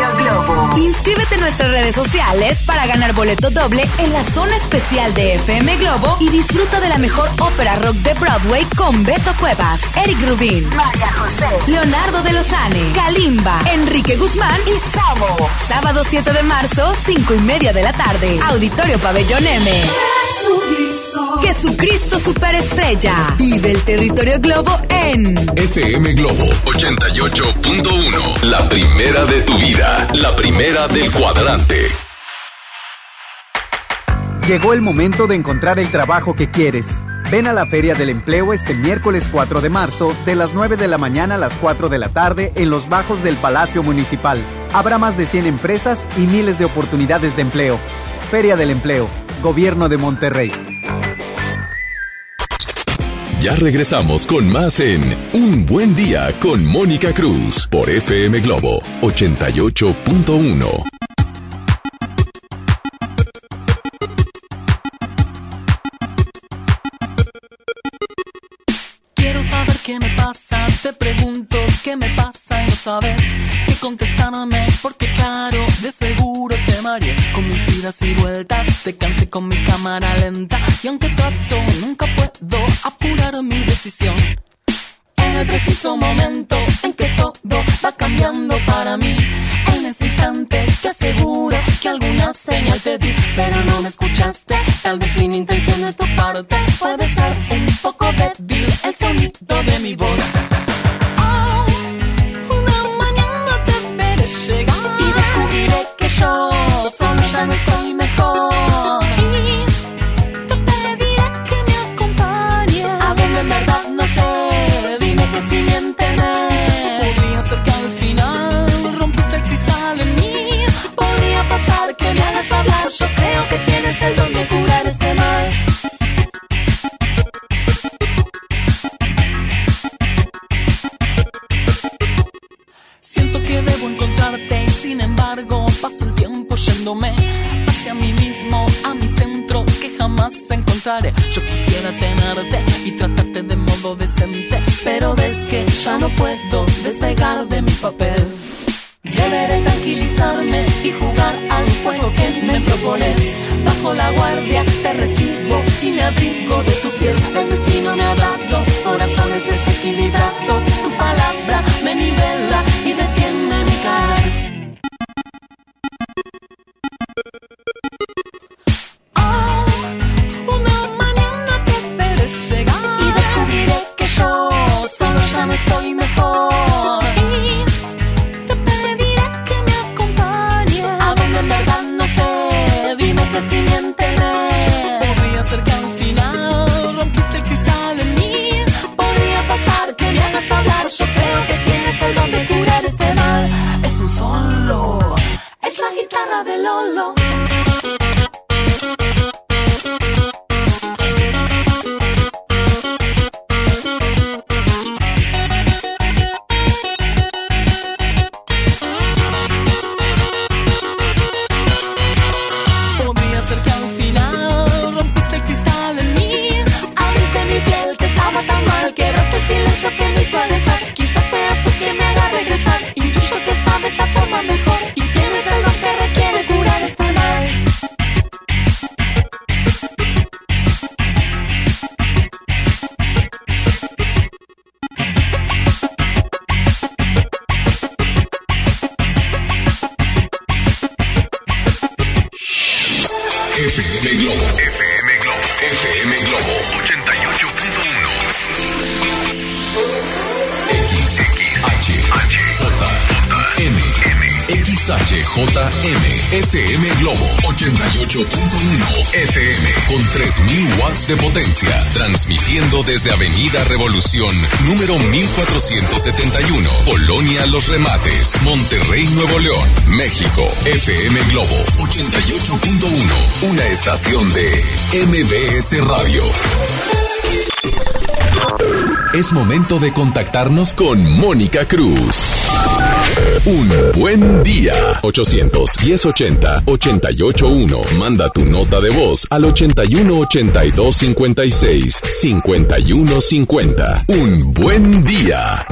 Inscríbete en nuestras redes sociales para ganar boleto doble en la zona especial de FM Globo y disfruta de la mejor ópera rock de Broadway con Beto Cuevas, Eric Rubín, María José, Leonardo de Lozane, Kalimba, Enrique Guzmán y Samo. Sábado 7 de marzo, 5 y media de la tarde. Auditorio Pabellón M. Jesucristo. Jesucristo Superestrella. Vive el territorio Globo en FM Globo 88.1. La primera de tu vida. La primera del cuadrante. Llegó el momento de encontrar el trabajo que quieres. Ven a la Feria del Empleo este miércoles 4 de marzo, de las 9 de la mañana a las 4 de la tarde, en los bajos del Palacio Municipal. Habrá más de 100 empresas y miles de oportunidades de empleo. Feria del Empleo, Gobierno de Monterrey. Ya regresamos con más en Un Buen Día con Mónica Cruz por FM Globo 88.1. Quiero saber qué me pasa, te pregunto qué me pasa y no sabes qué contestarme porque claro, de seguro te mareé con idas y vueltas, te cansé con mi cámara lenta y aunque trato nunca puedo apurar mi decisión. En el preciso momento en que todo va cambiando para mí, en ese instante te aseguro que alguna señal te di, pero no me escuchaste, tal vez sin intención de tu parte, puede ser un poco débil el sonido de mi voz. Hacia mí mismo, a mi centro que jamás encontraré. Yo quisiera tenerte y tratarte de modo decente, pero ves que ya no puedo despegar de mi papel. Deberé tranquilizarme y jugar al juego que me propones. Bajo la guardia te recibo y me abrigo de tu piel. El destino me ha dado corazones desequilibrados. Tu palabra me nivela XHJM. FM Globo 88.1. FM con 3000 watts de potencia. Transmitiendo desde Avenida Revolución, número 1471. Colonia Los Remates, Monterrey, Nuevo León, México. FM Globo 88.1. Una estación de MBS Radio. Es momento de contactarnos con Mónica Cruz. Un buen día. 810 881 Manda tu nota de voz al 81 82 56 51 50. Un buen día.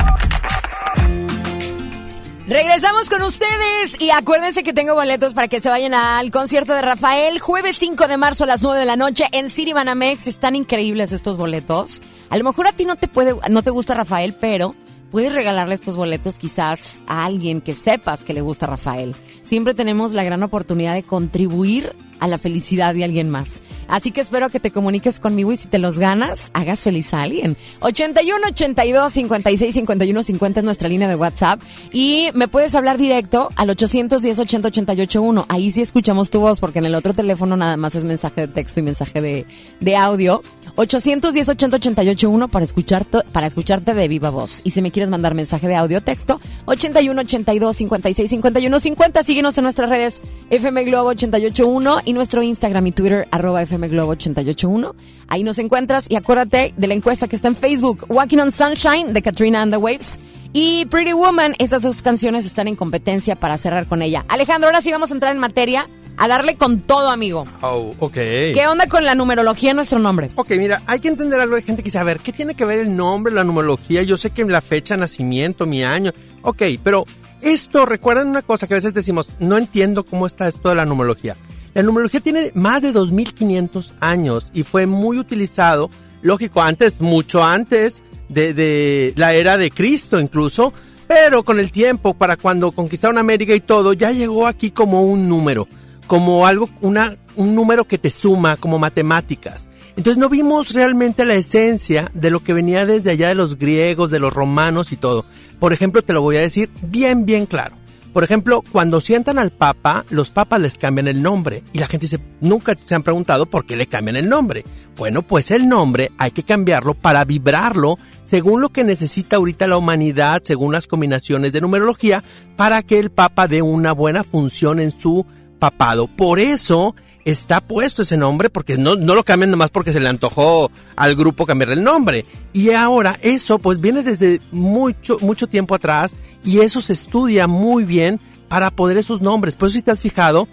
Regresamos con ustedes y acuérdense que tengo boletos para que se vayan al concierto de Rafael jueves 5 de marzo a las 9 de la noche en City Banamex. Están increíbles estos boletos. A lo mejor a ti no te puede no te gusta Rafael, pero puedes regalarle estos boletos quizás a alguien que sepas que le gusta Rafael. Siempre tenemos la gran oportunidad de contribuir a la felicidad de alguien más. Así que espero que te comuniques conmigo y si te los ganas, hagas feliz a alguien. 81 82 56 51 50 es nuestra línea de WhatsApp y me puedes hablar directo al 810 80 88 1. Ahí sí escuchamos tu voz porque en el otro teléfono nada más es mensaje de texto y mensaje de, de audio. 810 80 88 1 para escucharte, para escucharte de viva voz. Y si me quieres mandar mensaje de audio texto, 81 82 56 51 50. Síguenos en nuestras redes FM Globo 881 y nuestro Instagram y Twitter arroba FM Globo 881. Ahí nos encuentras y acuérdate de la encuesta que está en Facebook, Walking on Sunshine de Katrina and the Waves. Y Pretty Woman, esas dos canciones están en competencia para cerrar con ella. Alejandro, ahora sí vamos a entrar en materia, a darle con todo, amigo. Oh, ok. ¿Qué onda con la numerología en nuestro nombre? Ok, mira, hay que entender algo. Hay gente que dice, a ver, ¿qué tiene que ver el nombre, la numerología? Yo sé que la fecha de nacimiento, mi año. Ok, pero esto, recuerden una cosa que a veces decimos, no entiendo cómo está esto de la numerología. La numerología tiene más de 2500 años y fue muy utilizado, lógico, antes, mucho antes de, de la era de Cristo incluso, pero con el tiempo, para cuando conquistaron América y todo, ya llegó aquí como un número, como algo, una, un número que te suma, como matemáticas. Entonces no vimos realmente la esencia de lo que venía desde allá de los griegos, de los romanos y todo. Por ejemplo, te lo voy a decir bien, bien claro. Por ejemplo, cuando sientan al Papa, los papas les cambian el nombre. Y la gente nunca se han preguntado por qué le cambian el nombre. Bueno, pues el nombre hay que cambiarlo para vibrarlo según lo que necesita ahorita la humanidad, según las combinaciones de numerología, para que el Papa dé una buena función en su papado. Por eso está puesto ese nombre, porque no, no lo cambian nomás porque se le antojó al grupo cambiar el nombre. Y ahora eso pues viene desde mucho, mucho tiempo atrás y eso se estudia muy bien para poder esos nombres. Por eso si te has fijado,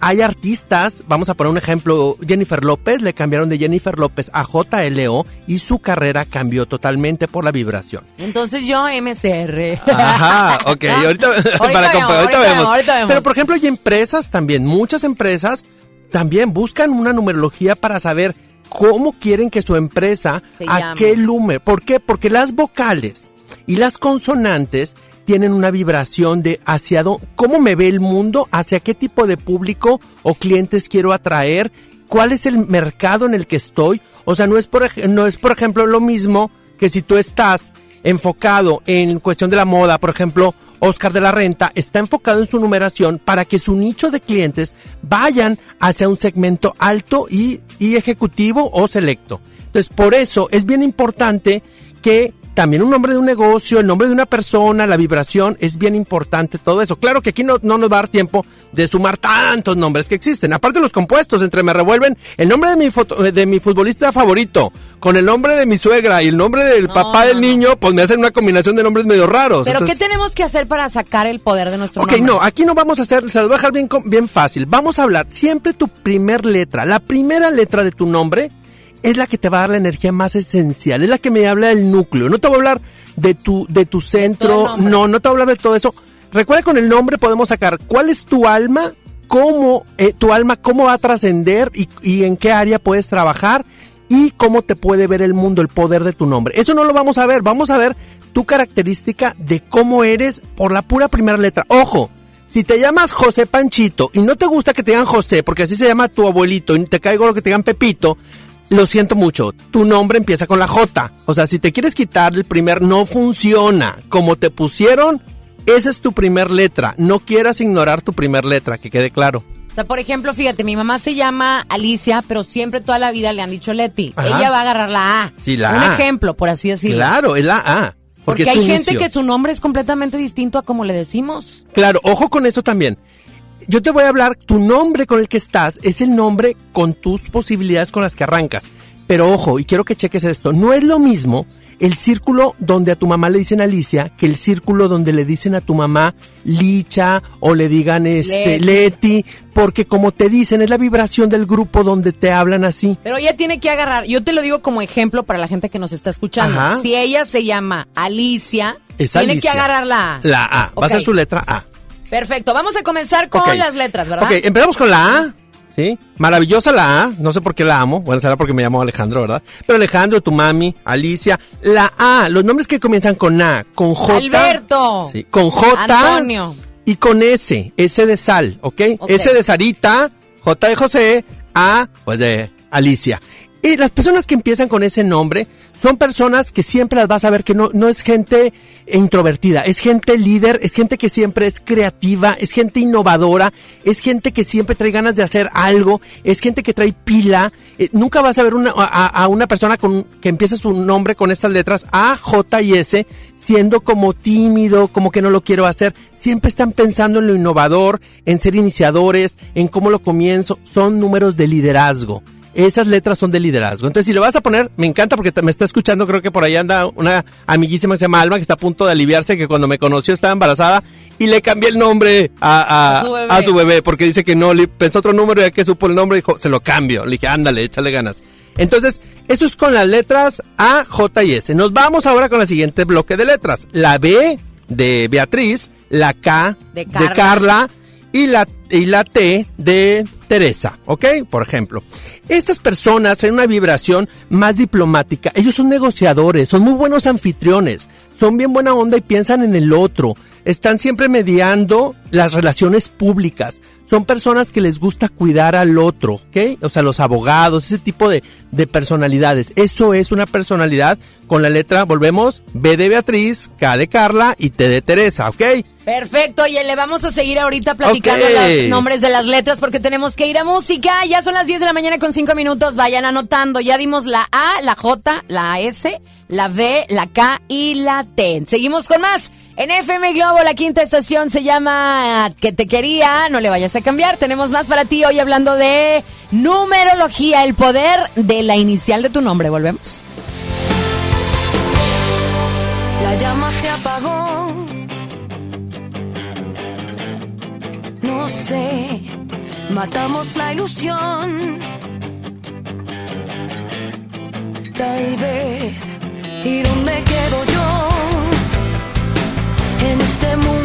hay artistas, vamos a poner un ejemplo, Jennifer López, le cambiaron de Jennifer López a JLO y su carrera cambió totalmente por la vibración. Entonces yo MCR. Ajá, ok, ahorita, para vemos, compa- ahorita vemos, ahorita vemos. Pero por ejemplo hay empresas también, muchas empresas también buscan una numerología para saber cómo quieren que su empresa, Se a llame. qué lume. ¿Por qué? Porque las vocales y las consonantes tienen una vibración de hacia dónde, cómo me ve el mundo, hacia qué tipo de público o clientes quiero atraer, cuál es el mercado en el que estoy. O sea, no es por, no es por ejemplo lo mismo que si tú estás enfocado en cuestión de la moda, por ejemplo, Oscar de la Renta está enfocado en su numeración para que su nicho de clientes vayan hacia un segmento alto y, y ejecutivo o selecto. Entonces, por eso es bien importante que también un nombre de un negocio, el nombre de una persona, la vibración, es bien importante todo eso. Claro que aquí no, no nos va a dar tiempo de sumar tantos nombres que existen. Aparte los compuestos, entre me revuelven el nombre de mi, foto- de mi futbolista favorito, con el nombre de mi suegra y el nombre del papá del niño, pues me hacen una combinación de nombres medio raros. Pero Entonces- ¿qué tenemos que hacer para sacar el poder de nuestro Ok, nombre? no, aquí no vamos a hacer, se los voy a dejar bien, bien fácil. Vamos a hablar siempre tu primer letra. La primera letra de tu nombre es la que te va a dar la energía más esencial, es la que me habla del núcleo. No te voy a hablar de tu, de tu centro, no, no te voy a hablar de todo eso. Recuerda con el nombre podemos sacar cuál es tu alma, cómo eh, tu alma, cómo va a trascender y, y en qué área puedes trabajar y cómo te puede ver el mundo, el poder de tu nombre. Eso no lo vamos a ver, vamos a ver tu característica de cómo eres por la pura primera letra. Ojo, si te llamas José Panchito y no te gusta que te digan José, porque así se llama tu abuelito y te caigo lo que te digan Pepito, lo siento mucho, tu nombre empieza con la J. O sea, si te quieres quitar el primer, no funciona. Como te pusieron, esa es tu primer letra. No quieras ignorar tu primer letra, que quede claro. O sea, por ejemplo, fíjate, mi mamá se llama Alicia, pero siempre toda la vida le han dicho Leti. Ajá. Ella va a agarrar la A. Sí, la Un A. ejemplo, por así decirlo. Claro, es la A. Porque, hay gente inicio. que su nombre es completamente distinto a como le decimos. Claro, ojo con eso también. Yo te voy a hablar, tu nombre con el que estás es el nombre con tus posibilidades con las que arrancas. Pero ojo, y quiero que cheques esto, no es lo mismo el círculo donde a tu mamá le dicen Alicia que el círculo donde le dicen a tu mamá Licha o le digan este Leti. Leti, porque como te dicen es la vibración del grupo donde te hablan así. Pero ella tiene que agarrar, yo te lo digo como ejemplo para la gente que nos está escuchando. Ajá. Si ella se llama Alicia, Es tiene Alicia. que agarrar la A. La A, va a ser su letra A. Perfecto, vamos a comenzar con las letras, ¿verdad? Ok, empezamos con la A. ¿Sí? Maravillosa la A. No sé por qué la amo. Bueno, será porque me llamo Alejandro, ¿verdad? Pero Alejandro, tu mami, Alicia. La A. Los nombres que comienzan con A, con J. Alberto. Sí, con J. Antonio. Y con S. S de sal, ¿ok? Ok. S de Sarita. J de José. A, pues de Alicia. Y las personas que empiezan con ese nombre son personas que siempre las vas a ver que no, no es gente introvertida, es gente líder, es gente que siempre es creativa, es gente innovadora, es gente que siempre trae ganas de hacer algo, es gente que trae pila. Eh, nunca vas a ver una, a, a una persona con, que empieza su nombre con estas letras A, J y S siendo como tímido, como que no lo quiero hacer. Siempre están pensando en lo innovador, en ser iniciadores, en cómo lo comienzo. Son números de liderazgo. Esas letras son de liderazgo. Entonces, si lo vas a poner, me encanta porque te- me está escuchando, creo que por ahí anda una amiguísima que se llama Alma, que está a punto de aliviarse, que cuando me conoció estaba embarazada y le cambié el nombre a, a- A su bebé. a su bebé, porque dice que no, le pensó otro número y ya que supo el nombre, dijo, se lo cambio. Le dije, ándale, échale ganas. Entonces, eso es con las letras A, J y S. Nos vamos ahora con el siguiente bloque de letras. La B de Beatriz, la K De de Carla. Carla y la, y la T de Teresa, ¿ok? Por ejemplo. Estas personas tienen una vibración más diplomática. Ellos son negociadores, son muy buenos anfitriones, son bien buena onda y piensan en el otro. están siempre mediando las relaciones públicas. Son personas que les gusta cuidar al otro, ¿ok? O sea, los abogados, ese tipo de, de personalidades. Eso es una personalidad con la letra, volvemos, B de Beatriz, K de Carla y T de Teresa, ¿ok? Perfecto, oye, le vamos a seguir ahorita platicando los nombres de las letras porque tenemos que ir a música. Ya son las 10 de la mañana con 5 minutos, vayan anotando. Ya dimos la A, la J, la S, la B, la K y la T. Seguimos con más. En FM Globo, la quinta estación se llama Que te quería, no le vayas a cambiar. Tenemos más para ti hoy hablando de numerología, el poder de la inicial de tu nombre. Volvemos. La llama se apagó. No sé, matamos la ilusión. Tal vez. ¿Y dónde quedo yo? En este mundo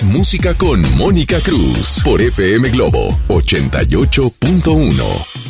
Música con Mónica Cruz por FM Globo 88.1.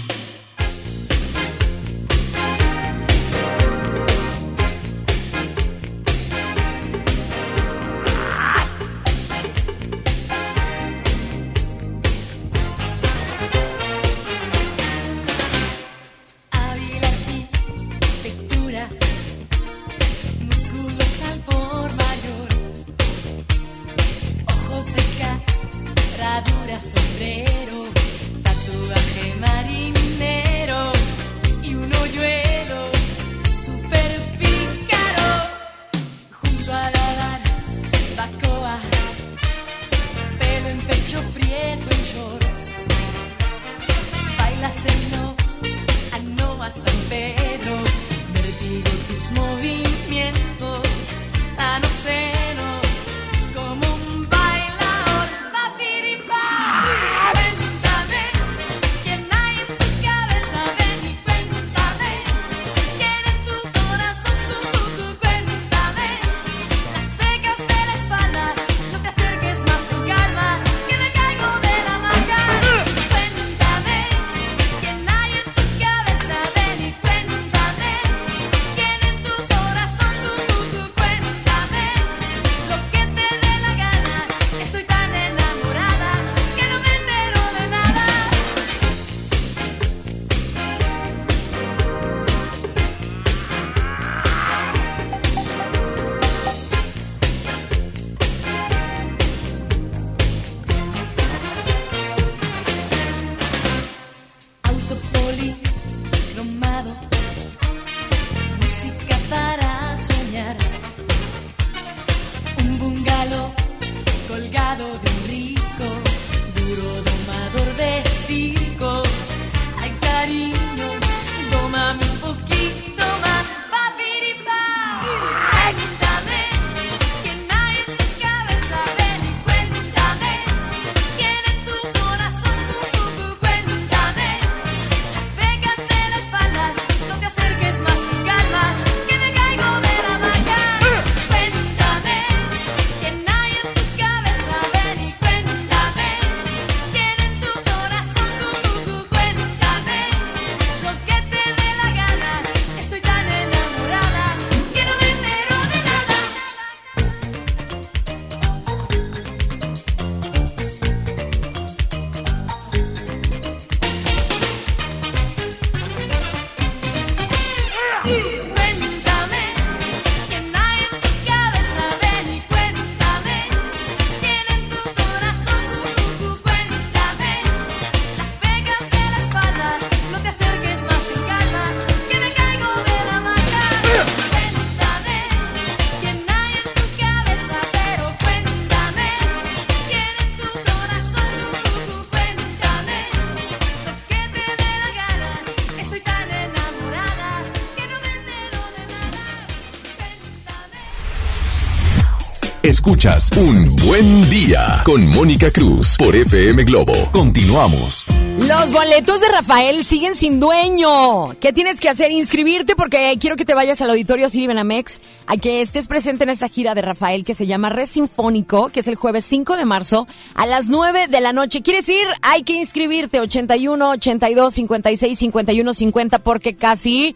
Escuchas Un Buen Día con Mónica Cruz por FM Globo. Continuamos. Los boletos de Rafael siguen sin dueño. ¿Qué tienes que hacer? Inscribirte porque quiero que te vayas al auditorio Siri Benamex a que estés presente en esta gira de Rafael que se llama Red Sinfónico, que es el jueves 5 de marzo a las 9 de la noche. ¿Quieres ir? Hay que inscribirte 81 82 56 51 50 porque casi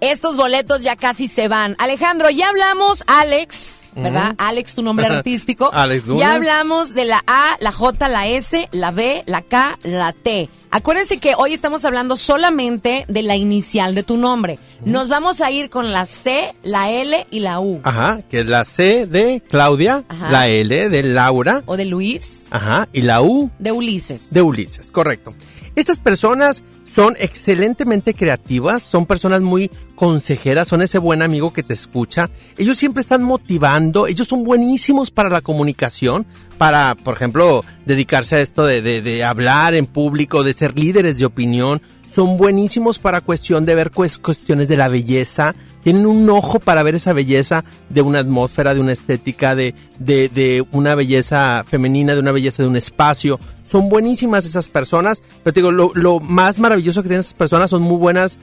estos boletos ya casi se van. Alejandro, ya hablamos, Alex. ¿Verdad? Alex, tu nombre artístico. Alex Luna. Ya hablamos de la A, la J, la S, la B, la K, la T. Acuérdense que hoy estamos hablando solamente de la inicial de tu nombre. Nos vamos a ir con la C, la L y la U. Ajá, que es la C de Claudia, Ajá. la L de Laura, O de Luis, ajá, y la U de Ulises. de Ulises, correcto. Estas personas son excelentemente creativas, son personas muy consejeras, son ese buen amigo que te escucha. Ellos siempre están motivando, ellos son buenísimos para la comunicación, para, por ejemplo, dedicarse a esto de, de- de hablar en público, de ser líderes de opinión. Son buenísimos para cuestión de ver cues- cuestiones de la belleza. Tienen un ojo para ver esa belleza de una atmósfera, de una estética, de, de, de una belleza femenina, de una belleza de un espacio. Son buenísimas esas personas. Pero te digo, lo, lo más maravilloso que tienen esas personas son muy buenas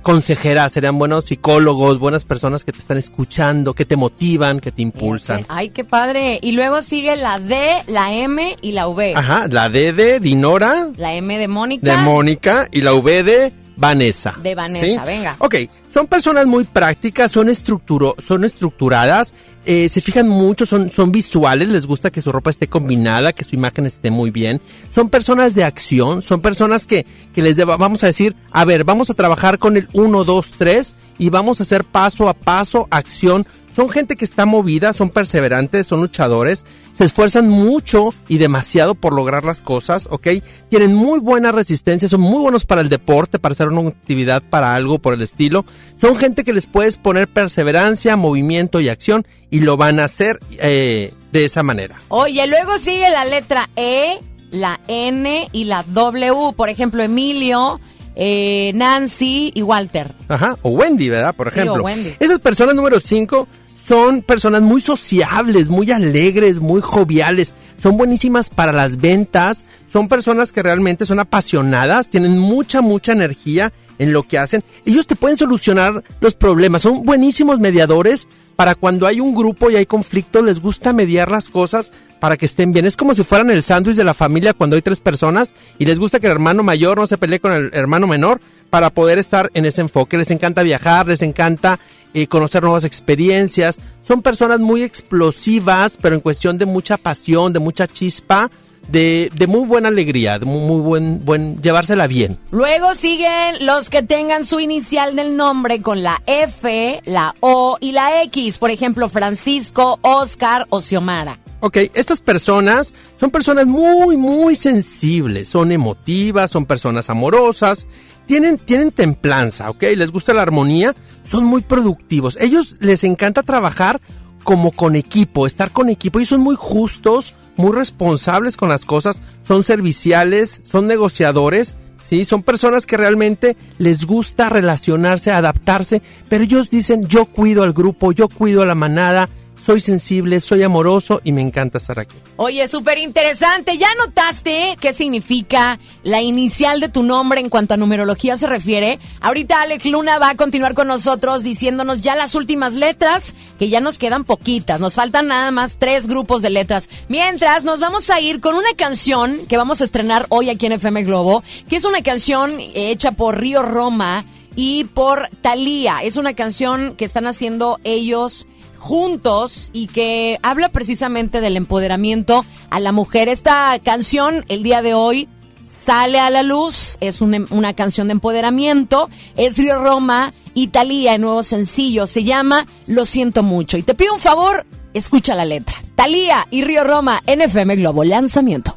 consejeras, serían buenos psicólogos, buenas personas que te están escuchando, que te motivan, que te impulsan. Ay, qué padre. Y luego sigue la D, la M y la V. Ajá, la D de Dinora, La M de Mónica. de Mónica y la V de Vanessa. De Vanessa, ¿sí? venga. Ok, son personas muy prácticas, son, estructuro, son estructuradas, eh, se fijan mucho, son, son visuales, les gusta que su ropa esté combinada, que su imagen esté muy bien. Son personas de acción, son personas que, que les deba- vamos a decir, a ver, vamos a trabajar con el 1, 2, 3 y vamos a hacer paso a paso acción. Son gente que está movida, son perseverantes, son luchadores, se esfuerzan mucho y demasiado por lograr las cosas, ¿ok? Tienen muy buena resistencia, son muy buenos para el deporte, para hacer una actividad, para algo por el estilo. Son gente que les puedes poner perseverancia, movimiento y acción y lo van a hacer eh, de esa manera. Oye, luego sigue la letra E, la N y la W. Por ejemplo, Emilio, eh, Nancy y Walter. Ajá, o Wendy, ¿verdad? Por Sí, o ejemplo. Wendy. Esas personas número 5 son personas muy sociables, muy alegres, muy joviales, son buenísimas para las ventas, son personas que realmente son apasionadas, tienen mucha, mucha energía en lo que hacen. Ellos te pueden solucionar los problemas, son buenísimos mediadores para cuando hay un grupo y hay conflicto, les gusta mediar las cosas para que estén bien. Es como si fueran el sándwich de la familia cuando hay tres personas y les gusta que el hermano mayor no se pelee con el hermano menor para poder estar en ese enfoque. Les encanta viajar, les encanta eh, conocer nuevas experiencias. Son personas muy explosivas, pero en cuestión de mucha pasión, de mucha chispa, de, de muy buena alegría, de muy, muy buen, buen llevársela bien. Luego siguen los que tengan su inicial del nombre con la F, la O y la X. Por ejemplo, Francisco, Oscar o Xiomara. Ok, estas personas son personas muy, muy sensibles, son emotivas, son personas amorosas, tienen, tienen templanza, ok, les gusta la armonía, son muy productivos. Ellos les encanta trabajar como con equipo, estar con equipo. Ellos son muy justos, muy responsables con las cosas, son serviciales, son negociadores, ¿sí? Son personas que realmente les gusta relacionarse, adaptarse, pero ellos dicen, yo cuido al grupo, yo cuido a la manada, soy sensible, soy amoroso y me encanta estar aquí. Oye, súper interesante. ¿Ya notaste qué significa la inicial de tu nombre en cuanto a numerología se refiere? Ahorita Alex Luna va a continuar con nosotros diciéndonos ya las últimas letras, que ya nos quedan poquitas. Nos faltan nada más tres grupos de letras. Mientras, nos vamos a ir con una canción que vamos a estrenar hoy aquí en FM Globo, que es una canción hecha por Río Roma y por Thalía. Es una canción que están haciendo ellos juntos y que habla precisamente del empoderamiento a la mujer. Esta canción, el día de hoy, sale a la luz, es una, una canción de empoderamiento, es Río Roma, Italia, el nuevo sencillo, se llama Lo siento mucho. Y te pido un favor, escucha la letra. Talía y Río Roma, NFM Globo, lanzamiento.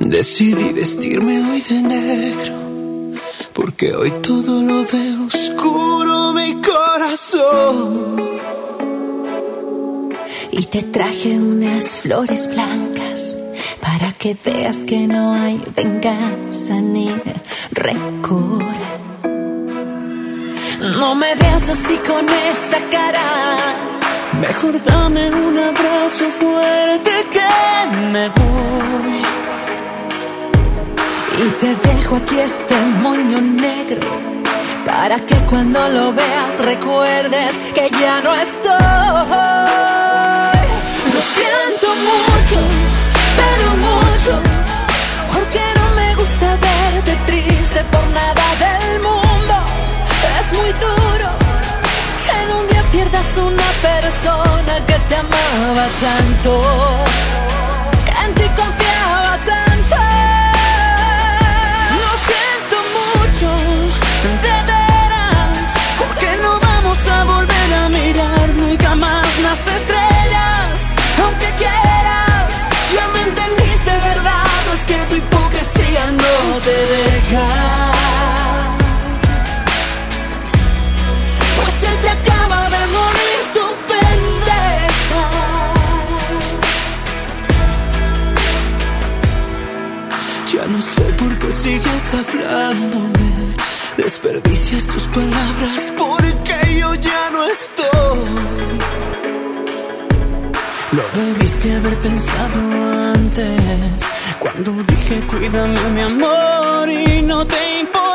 Decidí vestirme hoy de negro, porque hoy todo lo veo oscuro mi corazón. Y te traje unas flores blancas para que veas que no hay venganza ni rencor. No me veas así con esa cara. Mejor dame un abrazo fuerte que me voy. Y te dejo aquí este moño negro para que cuando lo veas recuerdes que ya no estoy. Lo siento mucho, pero mucho, porque no me gusta verte triste por nada del mundo. Es muy duro que en un día pierdas una persona que te amaba tanto, Desperdicias tus palabras porque yo ya no estoy. Lo debiste haber pensado antes. Cuando dije cuídame mi amor y no te importó.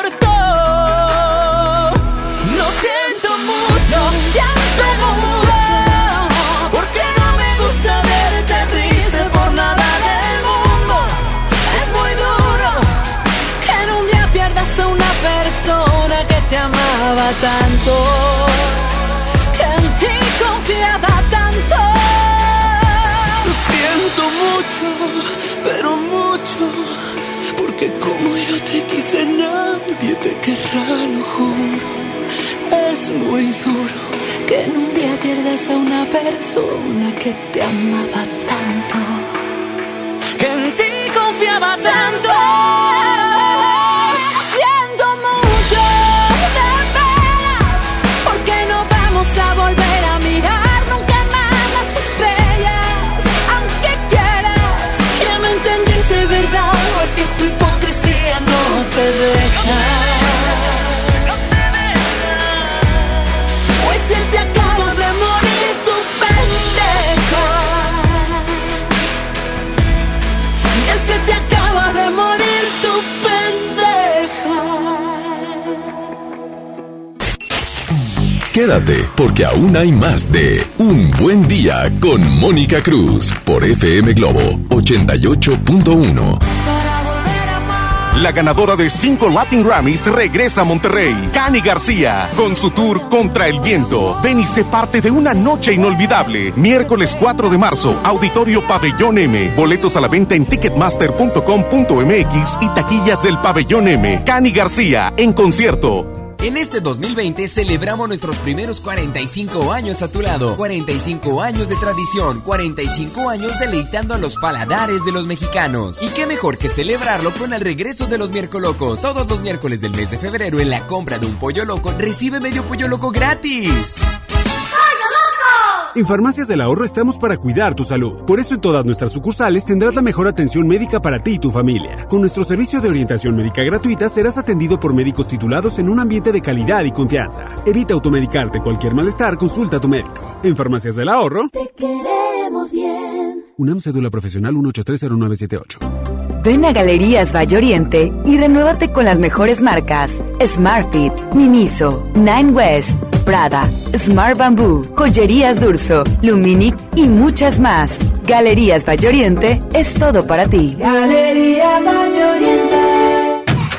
Persona que te amaba Quédate, porque aún hay más de Un Buen Día con Mónica Cruz por FM Globo 88.1. La ganadora de cinco Latin Grammys regresa a Monterrey. Cani García, con su tour Contra el Viento. Ven y sé parte de una noche inolvidable. Miércoles 4 de marzo, Auditorio Pabellón M. Boletos a la venta en ticketmaster.com.mx y taquillas del Pabellón M. Cani García, en concierto. En este 2020 celebramos nuestros primeros 45 años a tu lado. 45 años de tradición, 45 años deleitando a los paladares de los mexicanos. Y qué mejor que celebrarlo con el regreso de los miércoles locos. Todos los miércoles del mes de febrero en la compra de un pollo loco recibe medio pollo loco gratis. En Farmacias del Ahorro estamos para cuidar tu salud. Por eso en todas nuestras sucursales tendrás la mejor atención médica para ti y tu familia. Con nuestro servicio de orientación médica gratuita serás atendido por médicos titulados en un ambiente de calidad y confianza. Evita automedicarte. Cualquier malestar, consulta a tu médico. En Farmacias del Ahorro, Te queremos bien. UNAM Cédula Profesional 1830978. Ven a Galerías Valle Oriente y renuévate con las mejores marcas: Smartfit, Miniso, Nine West, Prada, Smart Bamboo, Joyerías Durso, Luminic y muchas más. Galerías Valle Oriente es todo para ti. Galerías Valle Oriente.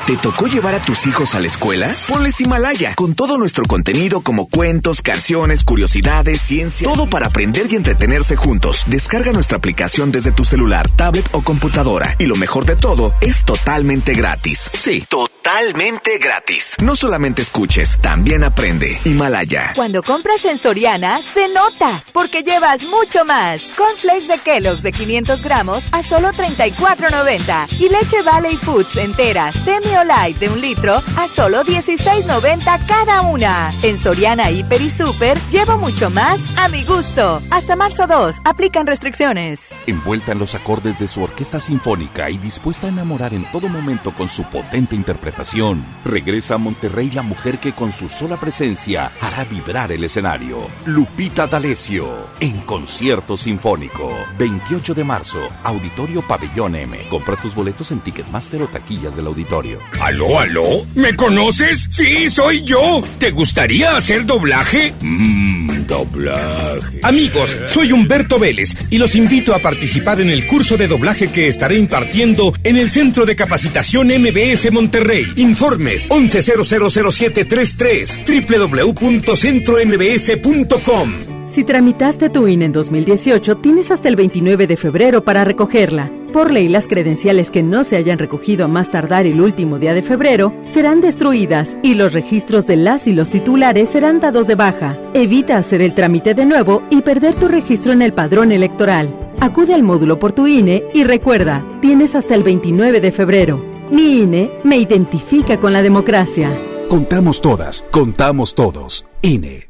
¿Te tocó llevar a tus hijos a la escuela? Ponles Himalaya, con todo nuestro contenido como cuentos, canciones, curiosidades, ciencia, todo para aprender y entretenerse juntos. Descarga nuestra aplicación desde tu celular, tablet o computadora. Y lo mejor de todo, es totalmente gratis. Sí, totalmente gratis. No solamente escuches, también aprende. Himalaya. Cuando compras en Soriana, se nota, porque llevas mucho más. Cornflakes de Kellogg's de 500 gramos a solo 34.90. Y leche Valley Foods entera, semi light de un litro a solo 16.90 cada una. En Soriana, Hiper y Super, llevo mucho más a mi gusto. Hasta marzo 2, aplican restricciones. Envuelta en los acordes de su orquesta sinfónica y dispuesta a enamorar en todo momento con su potente interpretación, regresa a Monterrey la mujer que con su sola presencia hará vibrar el escenario. Lupita D'Alessio, en concierto sinfónico. 28 de marzo, Auditorio Pabellón M. Compra tus boletos en Ticketmaster o taquillas del auditorio. ¿Aló, aló? ¿Me conoces? Sí, soy yo. ¿Te gustaría hacer doblaje? Mmm, doblaje. Amigos, soy Humberto Vélez y los invito a participar en el curso de doblaje que estaré impartiendo en el Centro de Capacitación MBS Monterrey. Informes 11000733 www.centrombs.com. Si tramitaste tu INE en 2018, tienes hasta el 29 de febrero para recogerla. Por ley, las credenciales que no se hayan recogido a más tardar el último día de febrero serán destruidas y los registros de las y los titulares serán dados de baja. Evita hacer el trámite de nuevo y perder tu registro en el padrón electoral. Acude al módulo por tu INE y recuerda, tienes hasta el 29 de febrero. Mi INE me identifica con la democracia. Contamos todas, contamos todos. INE.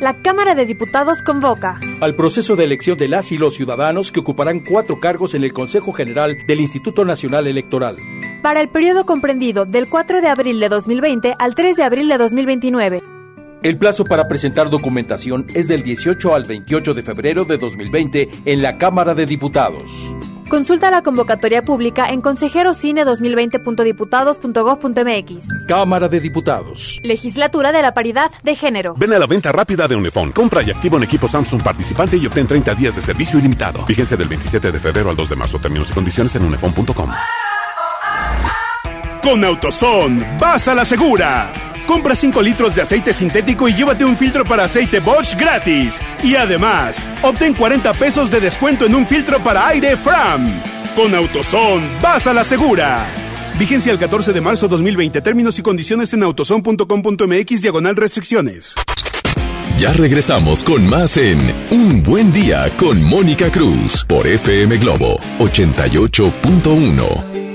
La Cámara de Diputados convoca al proceso de elección de las y los ciudadanos que ocuparán cuatro cargos en el Consejo General del Instituto Nacional Electoral. para el periodo comprendido del 4 de abril de 2020 al 3 de abril de 2029. El plazo para presentar documentación es del 18 al 28 de febrero de 2020 en la Cámara de Diputados. Consulta la convocatoria pública en consejerocine2020.diputados.gov.mx. Cámara de Diputados. Legislatura de la Paridad de Género. Ven a la venta rápida de Unifón. Compra y activa un equipo Samsung participante y obtén 30 días de servicio ilimitado. Fíjense del 27 de febrero al 2 de marzo. Términos y condiciones en unifón.com. Con AutoZone, vas a la segura. Compra 5 litros de aceite sintético y llévate un filtro para aceite Bosch gratis. Y además, obtén 40 pesos de descuento en un filtro para aire Fram. Con AutoZone, vas a la segura. Vigencia el 14 de marzo 2020. Términos y condiciones en autozone.com.mx diagonal restricciones. Ya regresamos con más en Un Buen Día con Mónica Cruz por FM Globo 88.1.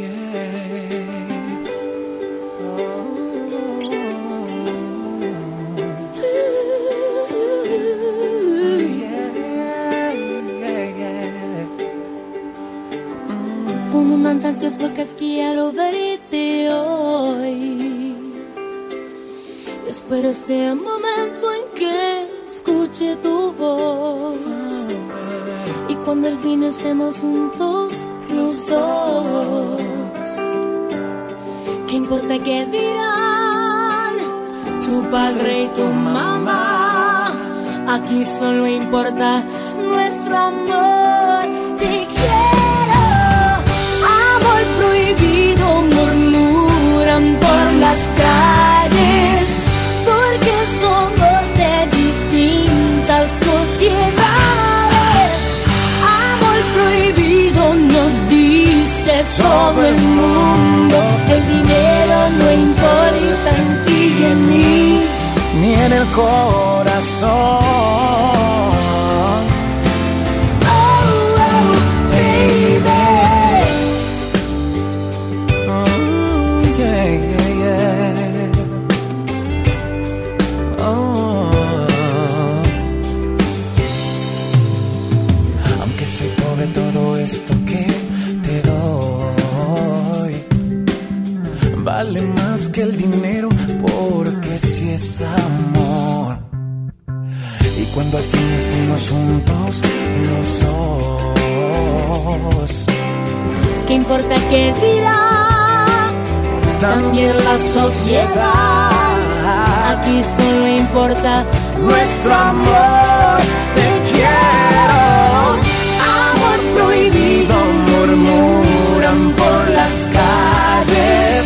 ese momento en que escuche tu voz. Y cuando al fin estemos juntos los dos. ¿Qué importa qué dirán? tu padre y tu mamá. Aquí solo importa nuestro amor. Te quiero. Amor prohibido murmuran por las calles. Somos de distintas sociedades. Amor prohibido nos dice todo el mundo. El dinero no importa en ti y en mí, ni en el corazón. ¿Qué importa qué dirá? También la sociedad Aquí solo importa nuestro amor Te quiero Amor prohibido murmuran por las calles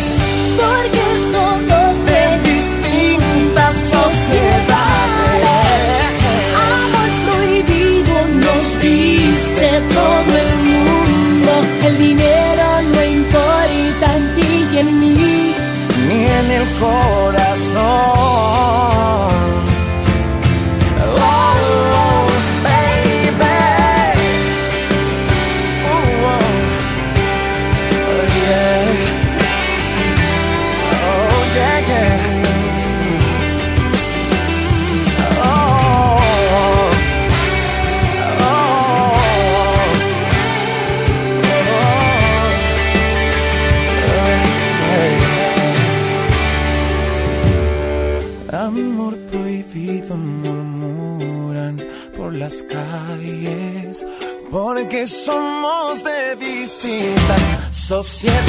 distintas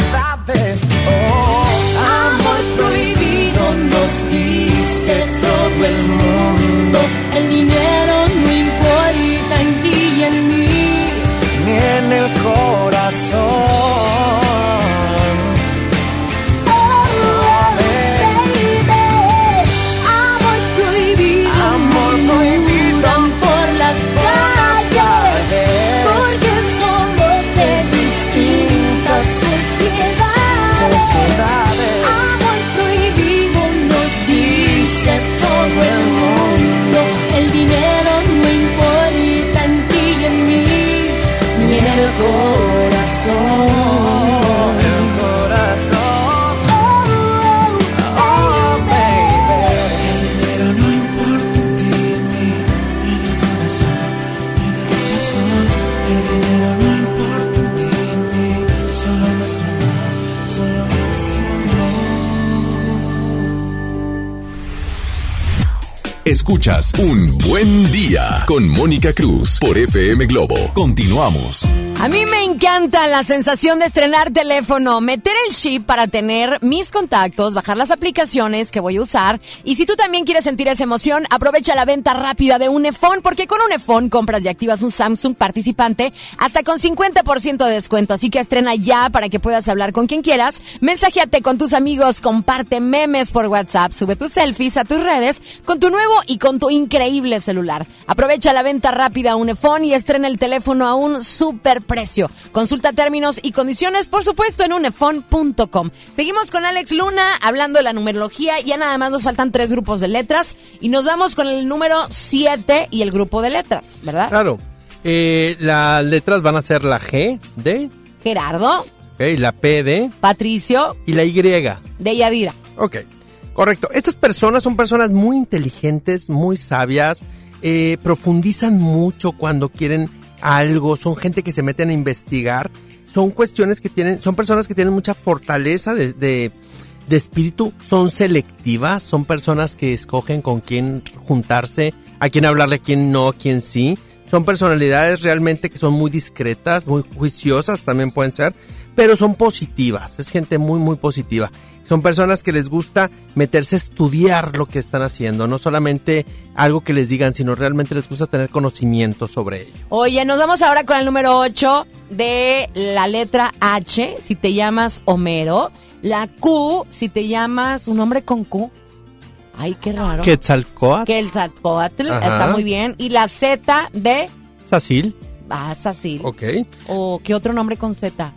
Escuchas Un Buen Día con Mónica Cruz por FM Globo. Continuamos. A mí me encanta la sensación de estrenar teléfono, meter el chip para tener mis contactos, bajar las aplicaciones que voy a usar. Y si tú también quieres sentir esa emoción, aprovecha la venta rápida de Unifone, porque con Unifone compras y activas un Samsung participante hasta con 50% de descuento. Así que estrena ya para que puedas hablar con quien quieras. Mensajeate con tus amigos, comparte memes por WhatsApp, sube tus selfies a tus redes con tu nuevo y con tu increíble celular. Aprovecha la venta rápida Unifone y estrena el teléfono a un super precio. Consulta términos y condiciones, por supuesto, en unefone.com. Seguimos con Alex Luna hablando de la numerología. Ya nada más nos faltan tres grupos de letras y nos vamos con el número 7 y el grupo de letras, ¿verdad? Claro. Eh, las letras van a ser la G de, Gerardo, la P de Patricio, y la Y. de Yadira. Ok, correcto. Estas personas son personas muy inteligentes, muy sabias, eh, profundizan mucho cuando quieren algo, son gente que se meten a investigar, son cuestiones que tienen, son personas que tienen mucha fortaleza de, de, de espíritu, son selectivas, son personas que escogen con quién juntarse, a quién hablarle, a quién no, a quién sí. Son personalidades realmente que son muy discretas, muy juiciosas también pueden ser, pero son positivas, es gente muy, muy positiva. Son personas que les gusta meterse a estudiar lo que están haciendo, no solamente algo que les digan, sino realmente les gusta tener conocimiento sobre ello. Oye, nos vamos ahora con el número 8 de la letra H, si te llamas Homero. La Q, si te llamas un nombre con Q. Ay, qué raro. Quetzalcoatl, Quetzalcoatl, Ajá. está muy bien. Y la Z de Sacil, ah, Sacil. ok. ¿O qué otro nombre con Z?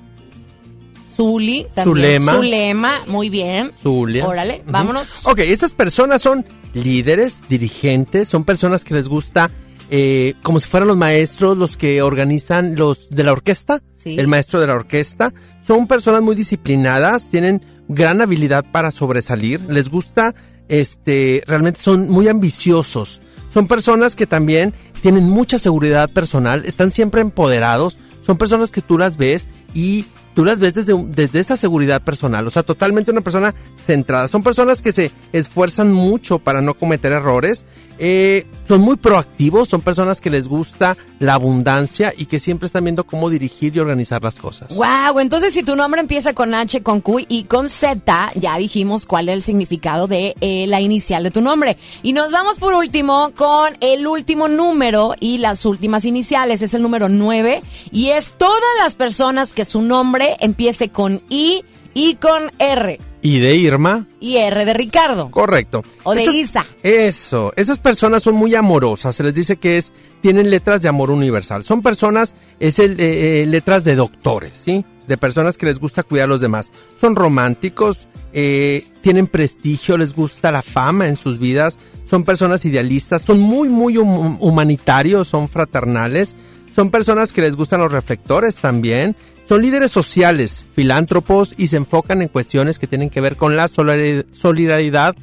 Zuli, también. Zulema. Zulema, muy bien. Zulia. Órale, Ujú. vámonos. Ok, estas personas son líderes, dirigentes, son personas que les gusta, eh, como si fueran los maestros, los que organizan los de la orquesta, Sí. el maestro de la orquesta. Son personas muy disciplinadas, tienen gran habilidad para sobresalir, les gusta, este, realmente son muy ambiciosos. Son personas que también tienen mucha seguridad personal, están siempre empoderados, son personas que tú las ves y tú las ves desde, desde esa seguridad personal, o sea, totalmente una persona centrada. Son personas que se esfuerzan mucho para no cometer errores, eh, son muy proactivos, son personas que les gusta la abundancia y que siempre están viendo cómo dirigir y organizar las cosas. Wow, entonces si tu nombre empieza con H, con Q y con Z, ya dijimos cuál es el significado de eh, la inicial de tu nombre. Y nos vamos por último con el último número y las últimas iniciales. Es el número 9 y es todas las personas que su nombre empiece con I y con R. ¿Y de Irma? Y R de Ricardo. Correcto. O de Esas- Isa. Eso, esas personas son muy amorosas, se les dice que es tienen letras de amor universal. Son personas, es el, eh, eh, letras de doctores, ¿sí? De personas que les gusta cuidar a los demás. Son románticos, eh, tienen prestigio, les gusta la fama en sus vidas, son personas idealistas, son muy, muy hum- humanitarios, son fraternales, son personas que les gustan los reflectores también, son líderes sociales, filántropos y se enfocan en cuestiones que tienen que ver con la solidari- solidaridad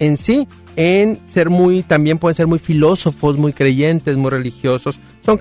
en sí, en ser muy, también pueden ser muy filósofos, muy creyentes, muy religiosos, son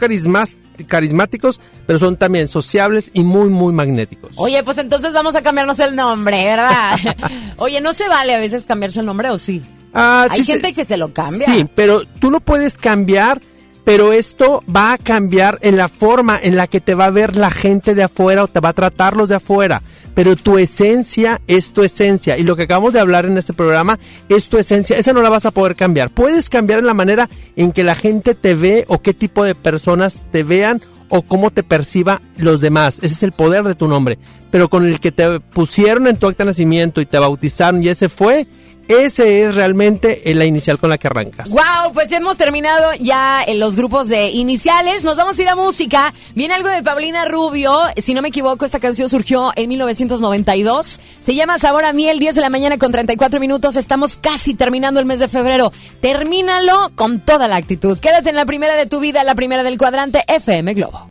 carismáticos, pero son también sociables y muy, muy magnéticos. Oye, pues entonces vamos a cambiarnos el nombre, ¿verdad? Oye, ¿no se vale a veces cambiarse el nombre o sí? Ah, Hay sí, gente sí, que se lo cambia. Sí, pero tú lo puedes cambiar, pero esto va a cambiar en la forma en la que te va a ver la gente de afuera o te va a tratar los de afuera. Pero tu esencia es tu esencia. Y lo que acabamos de hablar en este programa es tu esencia. Esa no la vas a poder cambiar. Puedes cambiar en la manera en que la gente te ve o qué tipo de personas te vean o cómo te perciba los demás. Ese es el poder de tu nombre. Pero con el que te pusieron en tu acta de nacimiento y te bautizaron y ese fue, ese es realmente la inicial con la que arrancas. Wow, pues hemos terminado ya en los grupos de iniciales. Nos vamos a ir a música. Viene algo de Paulina Rubio. Si no me equivoco, esta canción surgió en 1992. Se llama Sabor a Miel, 10 de la mañana con 34 minutos. Estamos casi terminando el mes de febrero. Termínalo con toda la actitud. Quédate en la primera de tu vida, la primera del cuadrante FM Globo.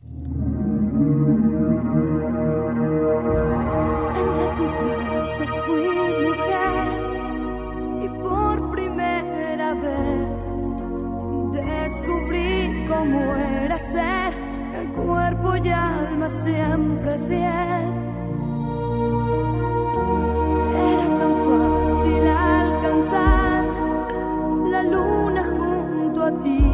Cuerpo alma siempre fiel. Era tan fácil alcanzar la luna junto a ti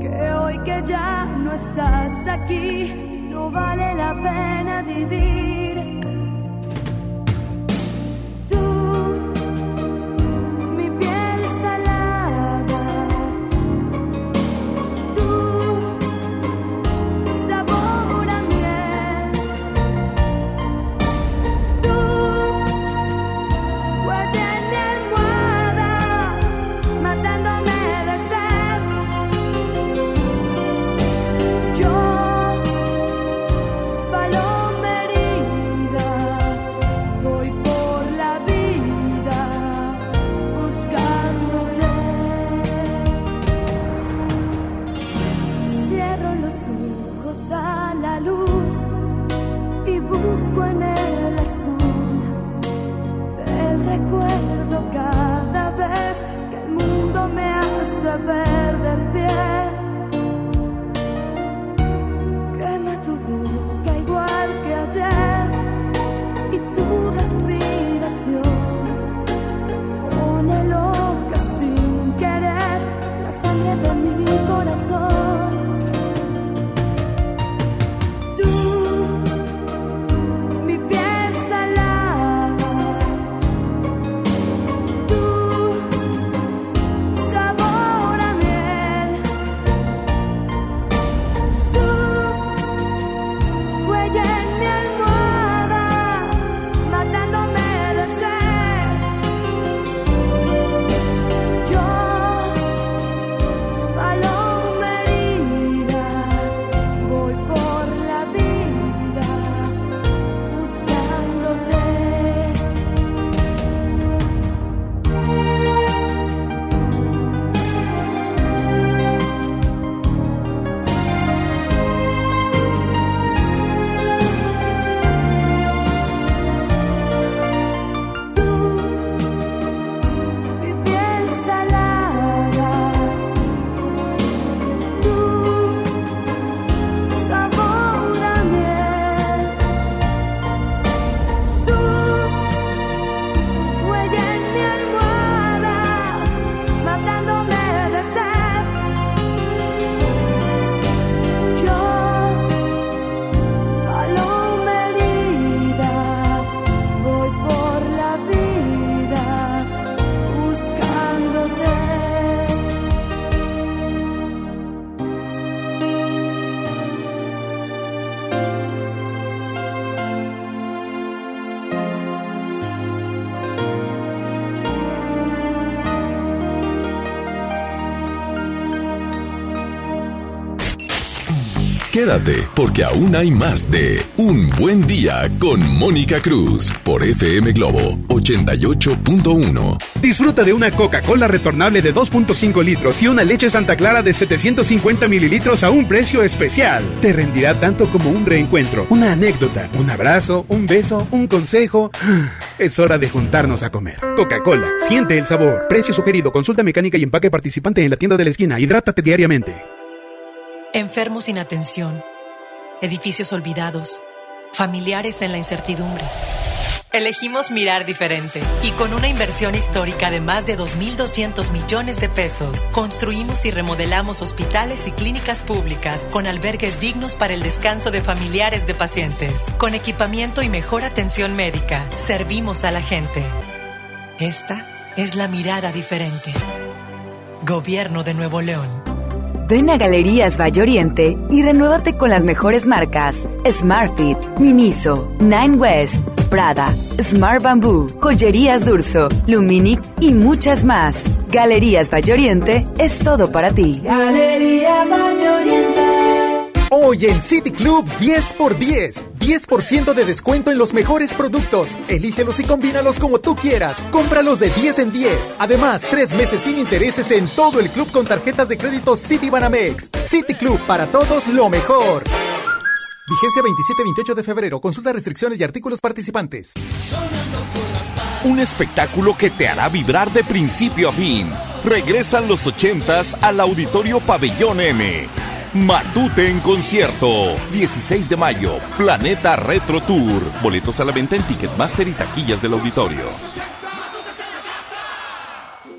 que hoy que ya no estás aquí no vale la pena vivir. cada vez que el mundo me hace ver. Porque aún hay más de Un Buen Día con Mónica Cruz por FM Globo 88.1. Disfruta de una Coca-Cola retornable de 2.5 litros y una leche Santa Clara de 750 mililitros a un precio especial. Te rendirá tanto como un reencuentro, una anécdota, un abrazo, un beso, un consejo. Es hora de juntarnos a comer. Coca-Cola, siente el sabor. Precio sugerido, consulta mecánica y empaque participante en la tienda de la esquina. Hidrátate diariamente. Enfermos sin atención, edificios olvidados, familiares en la incertidumbre. Elegimos mirar diferente y con una inversión histórica de más de 2.200 millones de pesos, construimos y remodelamos hospitales y clínicas públicas con albergues dignos para el descanso de familiares de pacientes. Con equipamiento y mejor atención médica, servimos a la gente. Esta es la mirada diferente. Gobierno de Nuevo León. Ven a Galerías Valle Oriente y renuévate con las mejores marcas Smartfit, Miniso, Nine West, Prada, Smart Bamboo, Joyerías Durso, Luminic y muchas más. Galerías Valle Oriente es todo para ti. Galerías. Hoy en City Club 10 por 10. 10% de descuento en los mejores productos. Elígelos y combínalos como tú quieras. Cómpralos de 10 en 10. Además, tres meses sin intereses en todo el club con tarjetas de crédito City Banamex. City Club para todos lo mejor. Vigencia 27-28 de febrero. Consulta restricciones y artículos participantes. Un espectáculo que te hará vibrar de principio a fin. Regresan los 80s al Auditorio Pabellón M. Matute en concierto. 16 de mayo. Planeta Retro Tour. Boletos a la venta en Ticketmaster y taquillas del auditorio.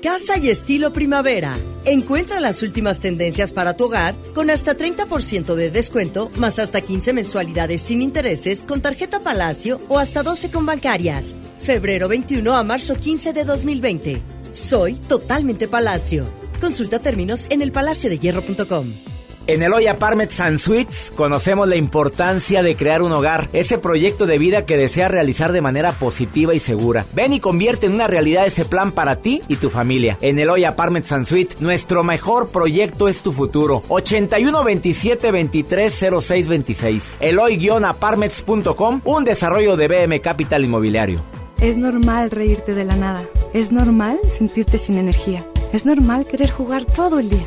Casa y estilo primavera. Encuentra las últimas tendencias para tu hogar con hasta 30% de descuento, más hasta 15 mensualidades sin intereses con tarjeta Palacio o hasta 12 con bancarias. Febrero 21 a marzo 15 de 2020. Soy totalmente Palacio. Consulta términos en elpalaciodehierro.com. En Eloy Apartments and Suites conocemos la importancia de crear un hogar, ese proyecto de vida que deseas realizar de manera positiva y segura. Ven y convierte en una realidad ese plan para ti y tu familia. En Eloy Apartments and Suites, nuestro mejor proyecto es tu futuro. 81 27 23 06 26. Eloy-apartments.com, un desarrollo de BM Capital Inmobiliario. Es normal reírte de la nada. Es normal sentirte sin energía. Es normal querer jugar todo el día.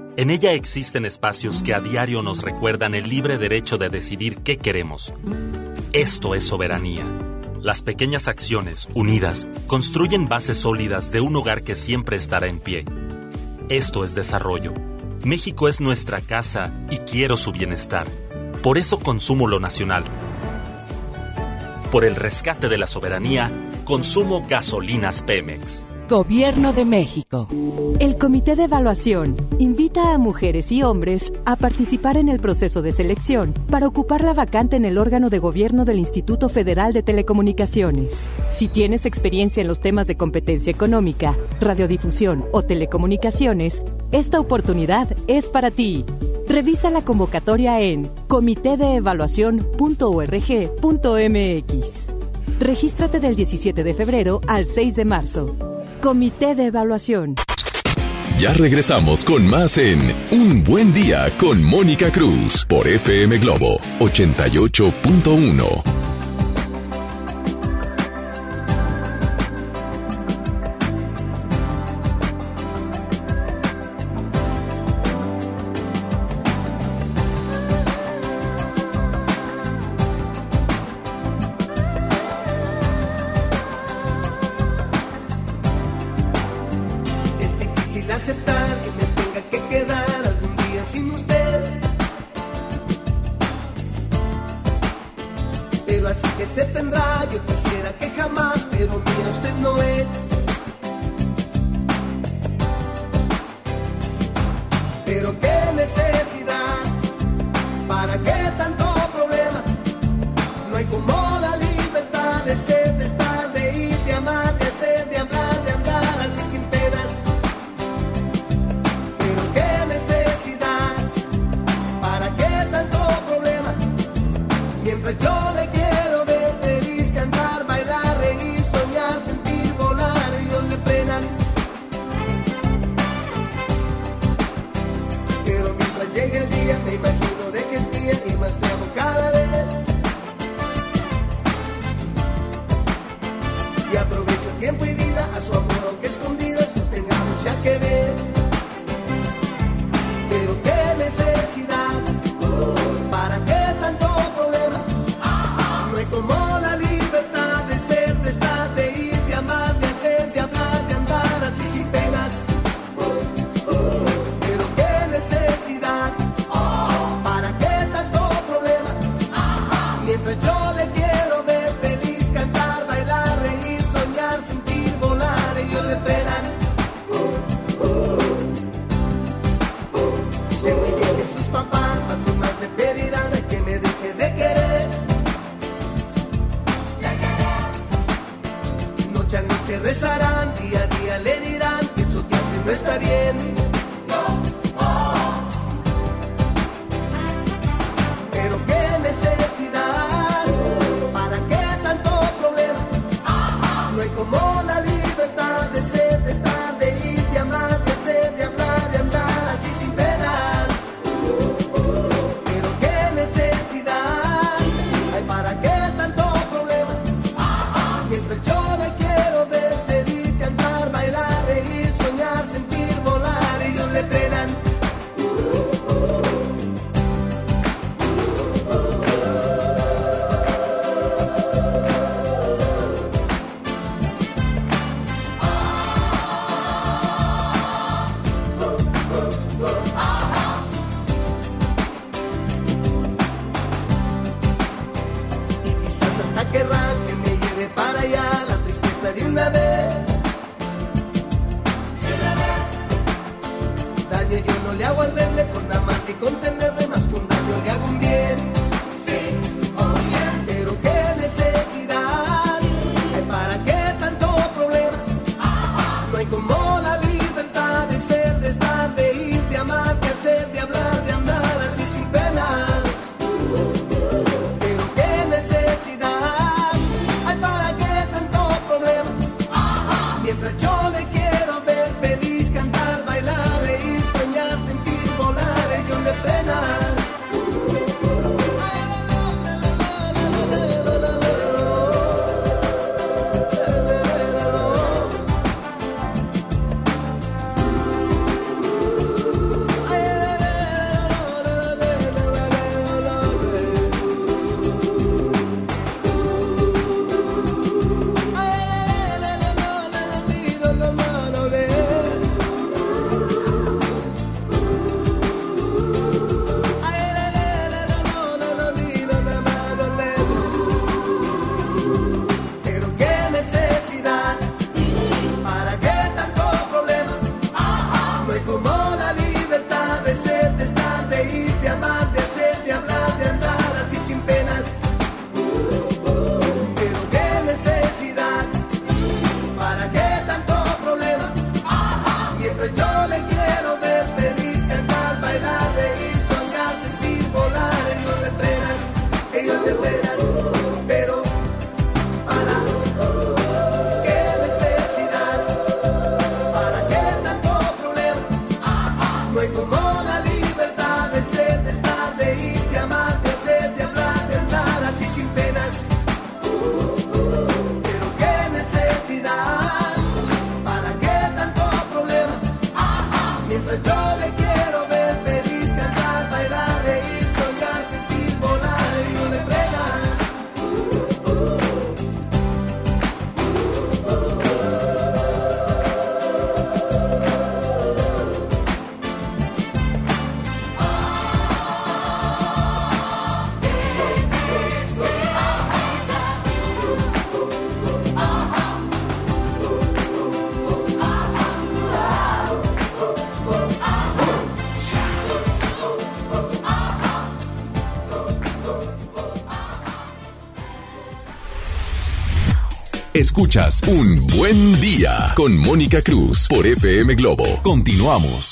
En ella existen espacios que a diario nos recuerdan el libre derecho de decidir qué queremos. Esto es soberanía. Las pequeñas acciones, unidas, construyen bases sólidas de un hogar que siempre estará en pie. Esto es desarrollo. México es nuestra casa y quiero su bienestar. Por eso consumo lo nacional. Por el rescate de la soberanía, consumo gasolinas Pemex. Gobierno de México. El Comité de Evaluación invita a mujeres y hombres a participar en el proceso de selección para ocupar la vacante en el órgano de gobierno del Instituto Federal de Telecomunicaciones. Si tienes experiencia en los temas de competencia económica, radiodifusión o telecomunicaciones, esta oportunidad es para ti. Revisa la convocatoria en comitedeevaluación.org.mx. Regístrate del 17 de febrero al 6 de marzo. Comité de Evaluación. Ya regresamos con más en Un Buen Día con Mónica Cruz por FM Globo 88.1. Escuchas Un Buen Día con Mónica Cruz por FM Globo. Continuamos.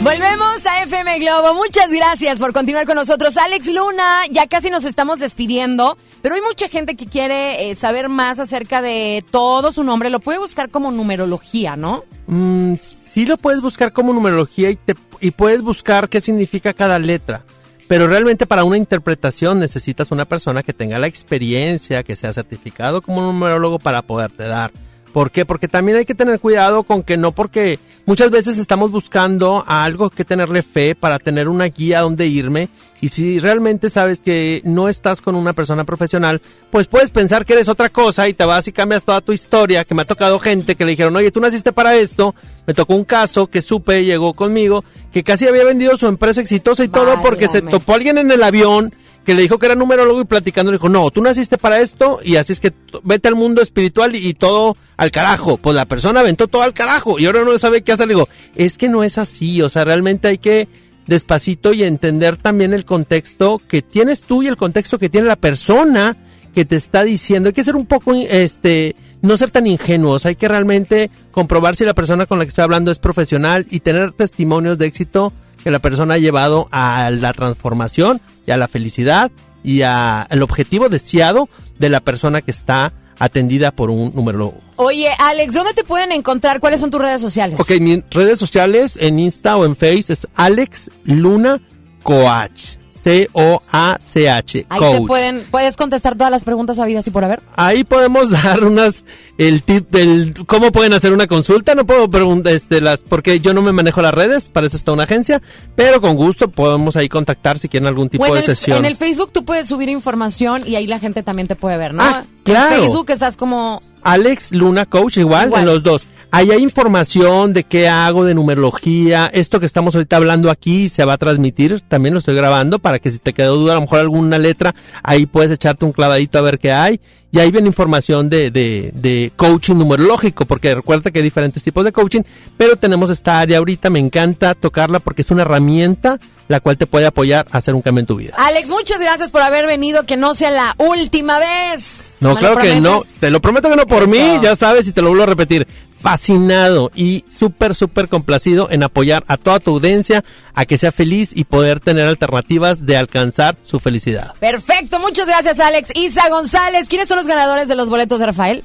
Volvemos a FM Globo. Muchas gracias por continuar con nosotros. Alex Luna, ya casi nos estamos despidiendo, pero hay mucha gente que quiere eh, saber más acerca de todo su nombre. Lo puede buscar como numerología, ¿no? Mm, sí lo puedes buscar como numerología y, te, y puedes buscar qué significa cada letra. Pero realmente para una interpretación necesitas una persona que tenga la experiencia, que sea certificado como numerólogo para poderte dar. ¿Por qué? Porque también hay que tener cuidado con que no porque muchas veces estamos buscando a algo que tenerle fe para tener una guía a dónde irme y si realmente sabes que no estás con una persona profesional, pues puedes pensar que eres otra cosa y te vas y cambias toda tu historia, que me ha tocado gente que le dijeron, oye, tú naciste para esto, me tocó un caso que supe, llegó conmigo, que casi había vendido su empresa exitosa y todo porque se topó alguien en el avión que le dijo que era numerólogo y platicando le dijo, no, tú naciste para esto y así es que vete al mundo espiritual y, y todo al carajo. Pues la persona aventó todo al carajo y ahora no sabe qué hacer. Le digo, es que no es así, o sea, realmente hay que despacito y entender también el contexto que tienes tú y el contexto que tiene la persona que te está diciendo. Hay que ser un poco, este, no ser tan ingenuos. Hay que realmente comprobar si la persona con la que estoy hablando es profesional y tener testimonios de éxito que la persona ha llevado a la transformación y a la felicidad y a el objetivo deseado de la persona que está atendida por un numerólogo. Oye, Alex, ¿dónde te pueden encontrar? ¿Cuáles son tus redes sociales? Ok, mis redes sociales en Insta o en Face es Alex Luna Coach. C-O-A-C-H. Ahí Coach. te pueden, puedes contestar todas las preguntas habidas y por haber. Ahí podemos dar unas el tip del cómo pueden hacer una consulta. No puedo preguntar este las porque yo no me manejo las redes, para eso está una agencia, pero con gusto podemos ahí contactar si quieren algún tipo de sesión. en el Facebook tú puedes subir información y ahí la gente también te puede ver, ¿no? Ah, claro. En Facebook estás como Alex Luna Coach, igual, Igual. en los dos. Ahí hay información de qué hago, de numerología. Esto que estamos ahorita hablando aquí se va a transmitir. También lo estoy grabando para que si te quedó duda, a lo mejor alguna letra, ahí puedes echarte un clavadito a ver qué hay. Y ahí viene información de, de, de coaching numerológico, porque recuerda que hay diferentes tipos de coaching, pero tenemos esta área ahorita, me encanta tocarla porque es una herramienta la cual te puede apoyar a hacer un cambio en tu vida. Alex, muchas gracias por haber venido, que no sea la última vez. No, ¿Me lo claro que no. Te lo prometo que no por Eso. mí, ya sabes, y te lo vuelvo a repetir. Fascinado y súper, súper complacido en apoyar a toda tu audiencia a que sea feliz y poder tener alternativas de alcanzar su felicidad. Perfecto, muchas gracias, Alex. Isa González, ¿quiénes son los ganadores de los boletos de Rafael?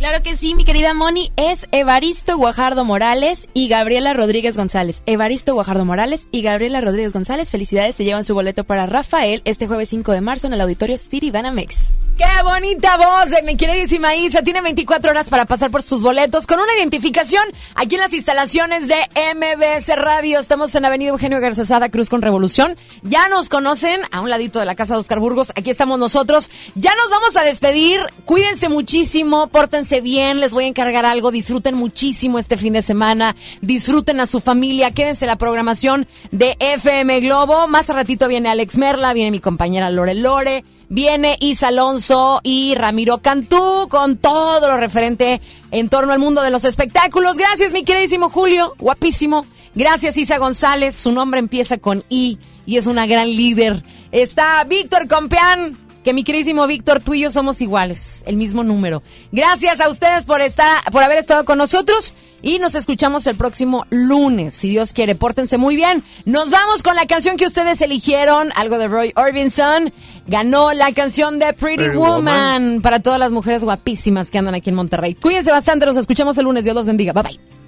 Claro que sí, mi querida Moni, es Evaristo Guajardo Morales y Gabriela Rodríguez González. Evaristo Guajardo Morales y Gabriela Rodríguez González, felicidades, se llevan su boleto para Rafael este jueves 5 de marzo en el auditorio City Banamex. ¡Qué bonita voz de mi queridísima Isa! Tiene 24 horas para pasar por sus boletos con una identificación aquí en las instalaciones de MBS Radio. Estamos en Avenida Eugenio Garzazada Cruz con Revolución. Ya nos conocen a un ladito de la casa de Oscar Burgos. Aquí estamos nosotros. Ya nos vamos a despedir. Cuídense muchísimo, pórtense bien. Les voy a encargar algo. Disfruten muchísimo este fin de semana. Disfruten a su familia. Quédense en la programación de FM Globo. Más ratito viene Alex Merla, viene mi compañera Lore Lore. Viene Isa Alonso y Ramiro Cantú con todo lo referente en torno al mundo de los espectáculos. Gracias, mi queridísimo Julio, guapísimo. Gracias, Isa González. Su nombre empieza con I y es una gran líder. Está Víctor Compeán, que mi queridísimo Víctor, tú y yo somos iguales, el mismo número. Gracias a ustedes por estar, por haber estado con nosotros y nos escuchamos el próximo lunes, si Dios quiere. Pórtense muy bien. Nos vamos con la canción que ustedes eligieron, algo de Roy Orbison. Ganó la canción de Pretty, Pretty Woman, Woman. para todas las mujeres guapísimas que andan aquí en Monterrey. Cuídense bastante, nos escuchamos el lunes. Dios los bendiga. Bye bye.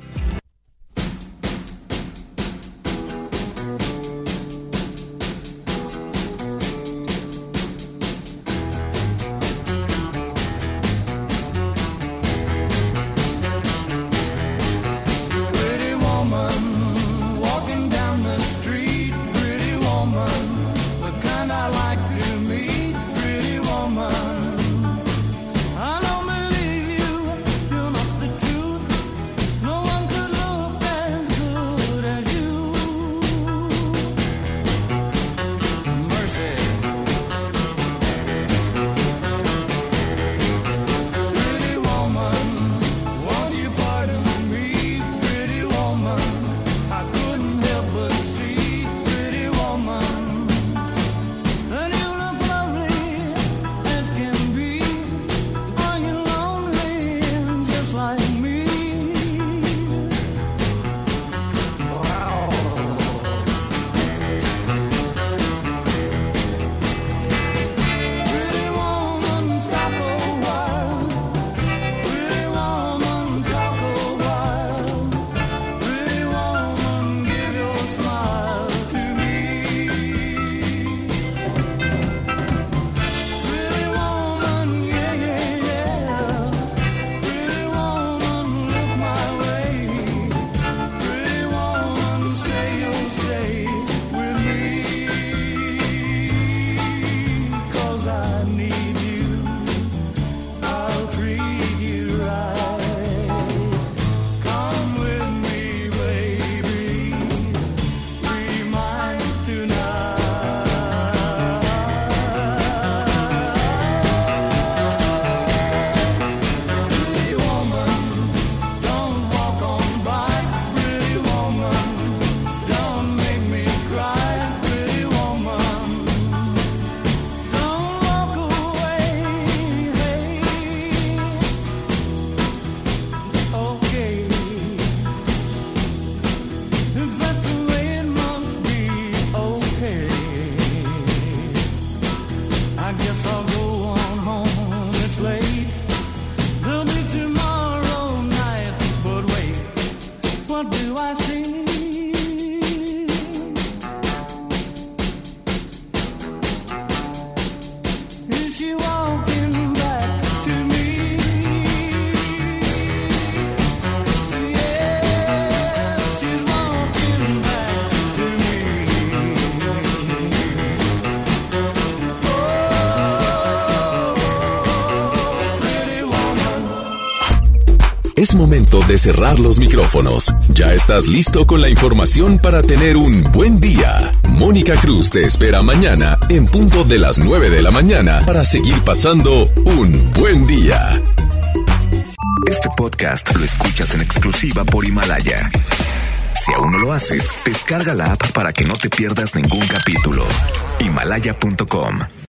Momento de cerrar los micrófonos. Ya estás listo con la información para tener un buen día. Mónica Cruz te espera mañana en punto de las 9 de la mañana para seguir pasando un buen día. Este podcast lo escuchas en exclusiva por Himalaya. Si aún no lo haces, descarga la app para que no te pierdas ningún capítulo. Himalaya.com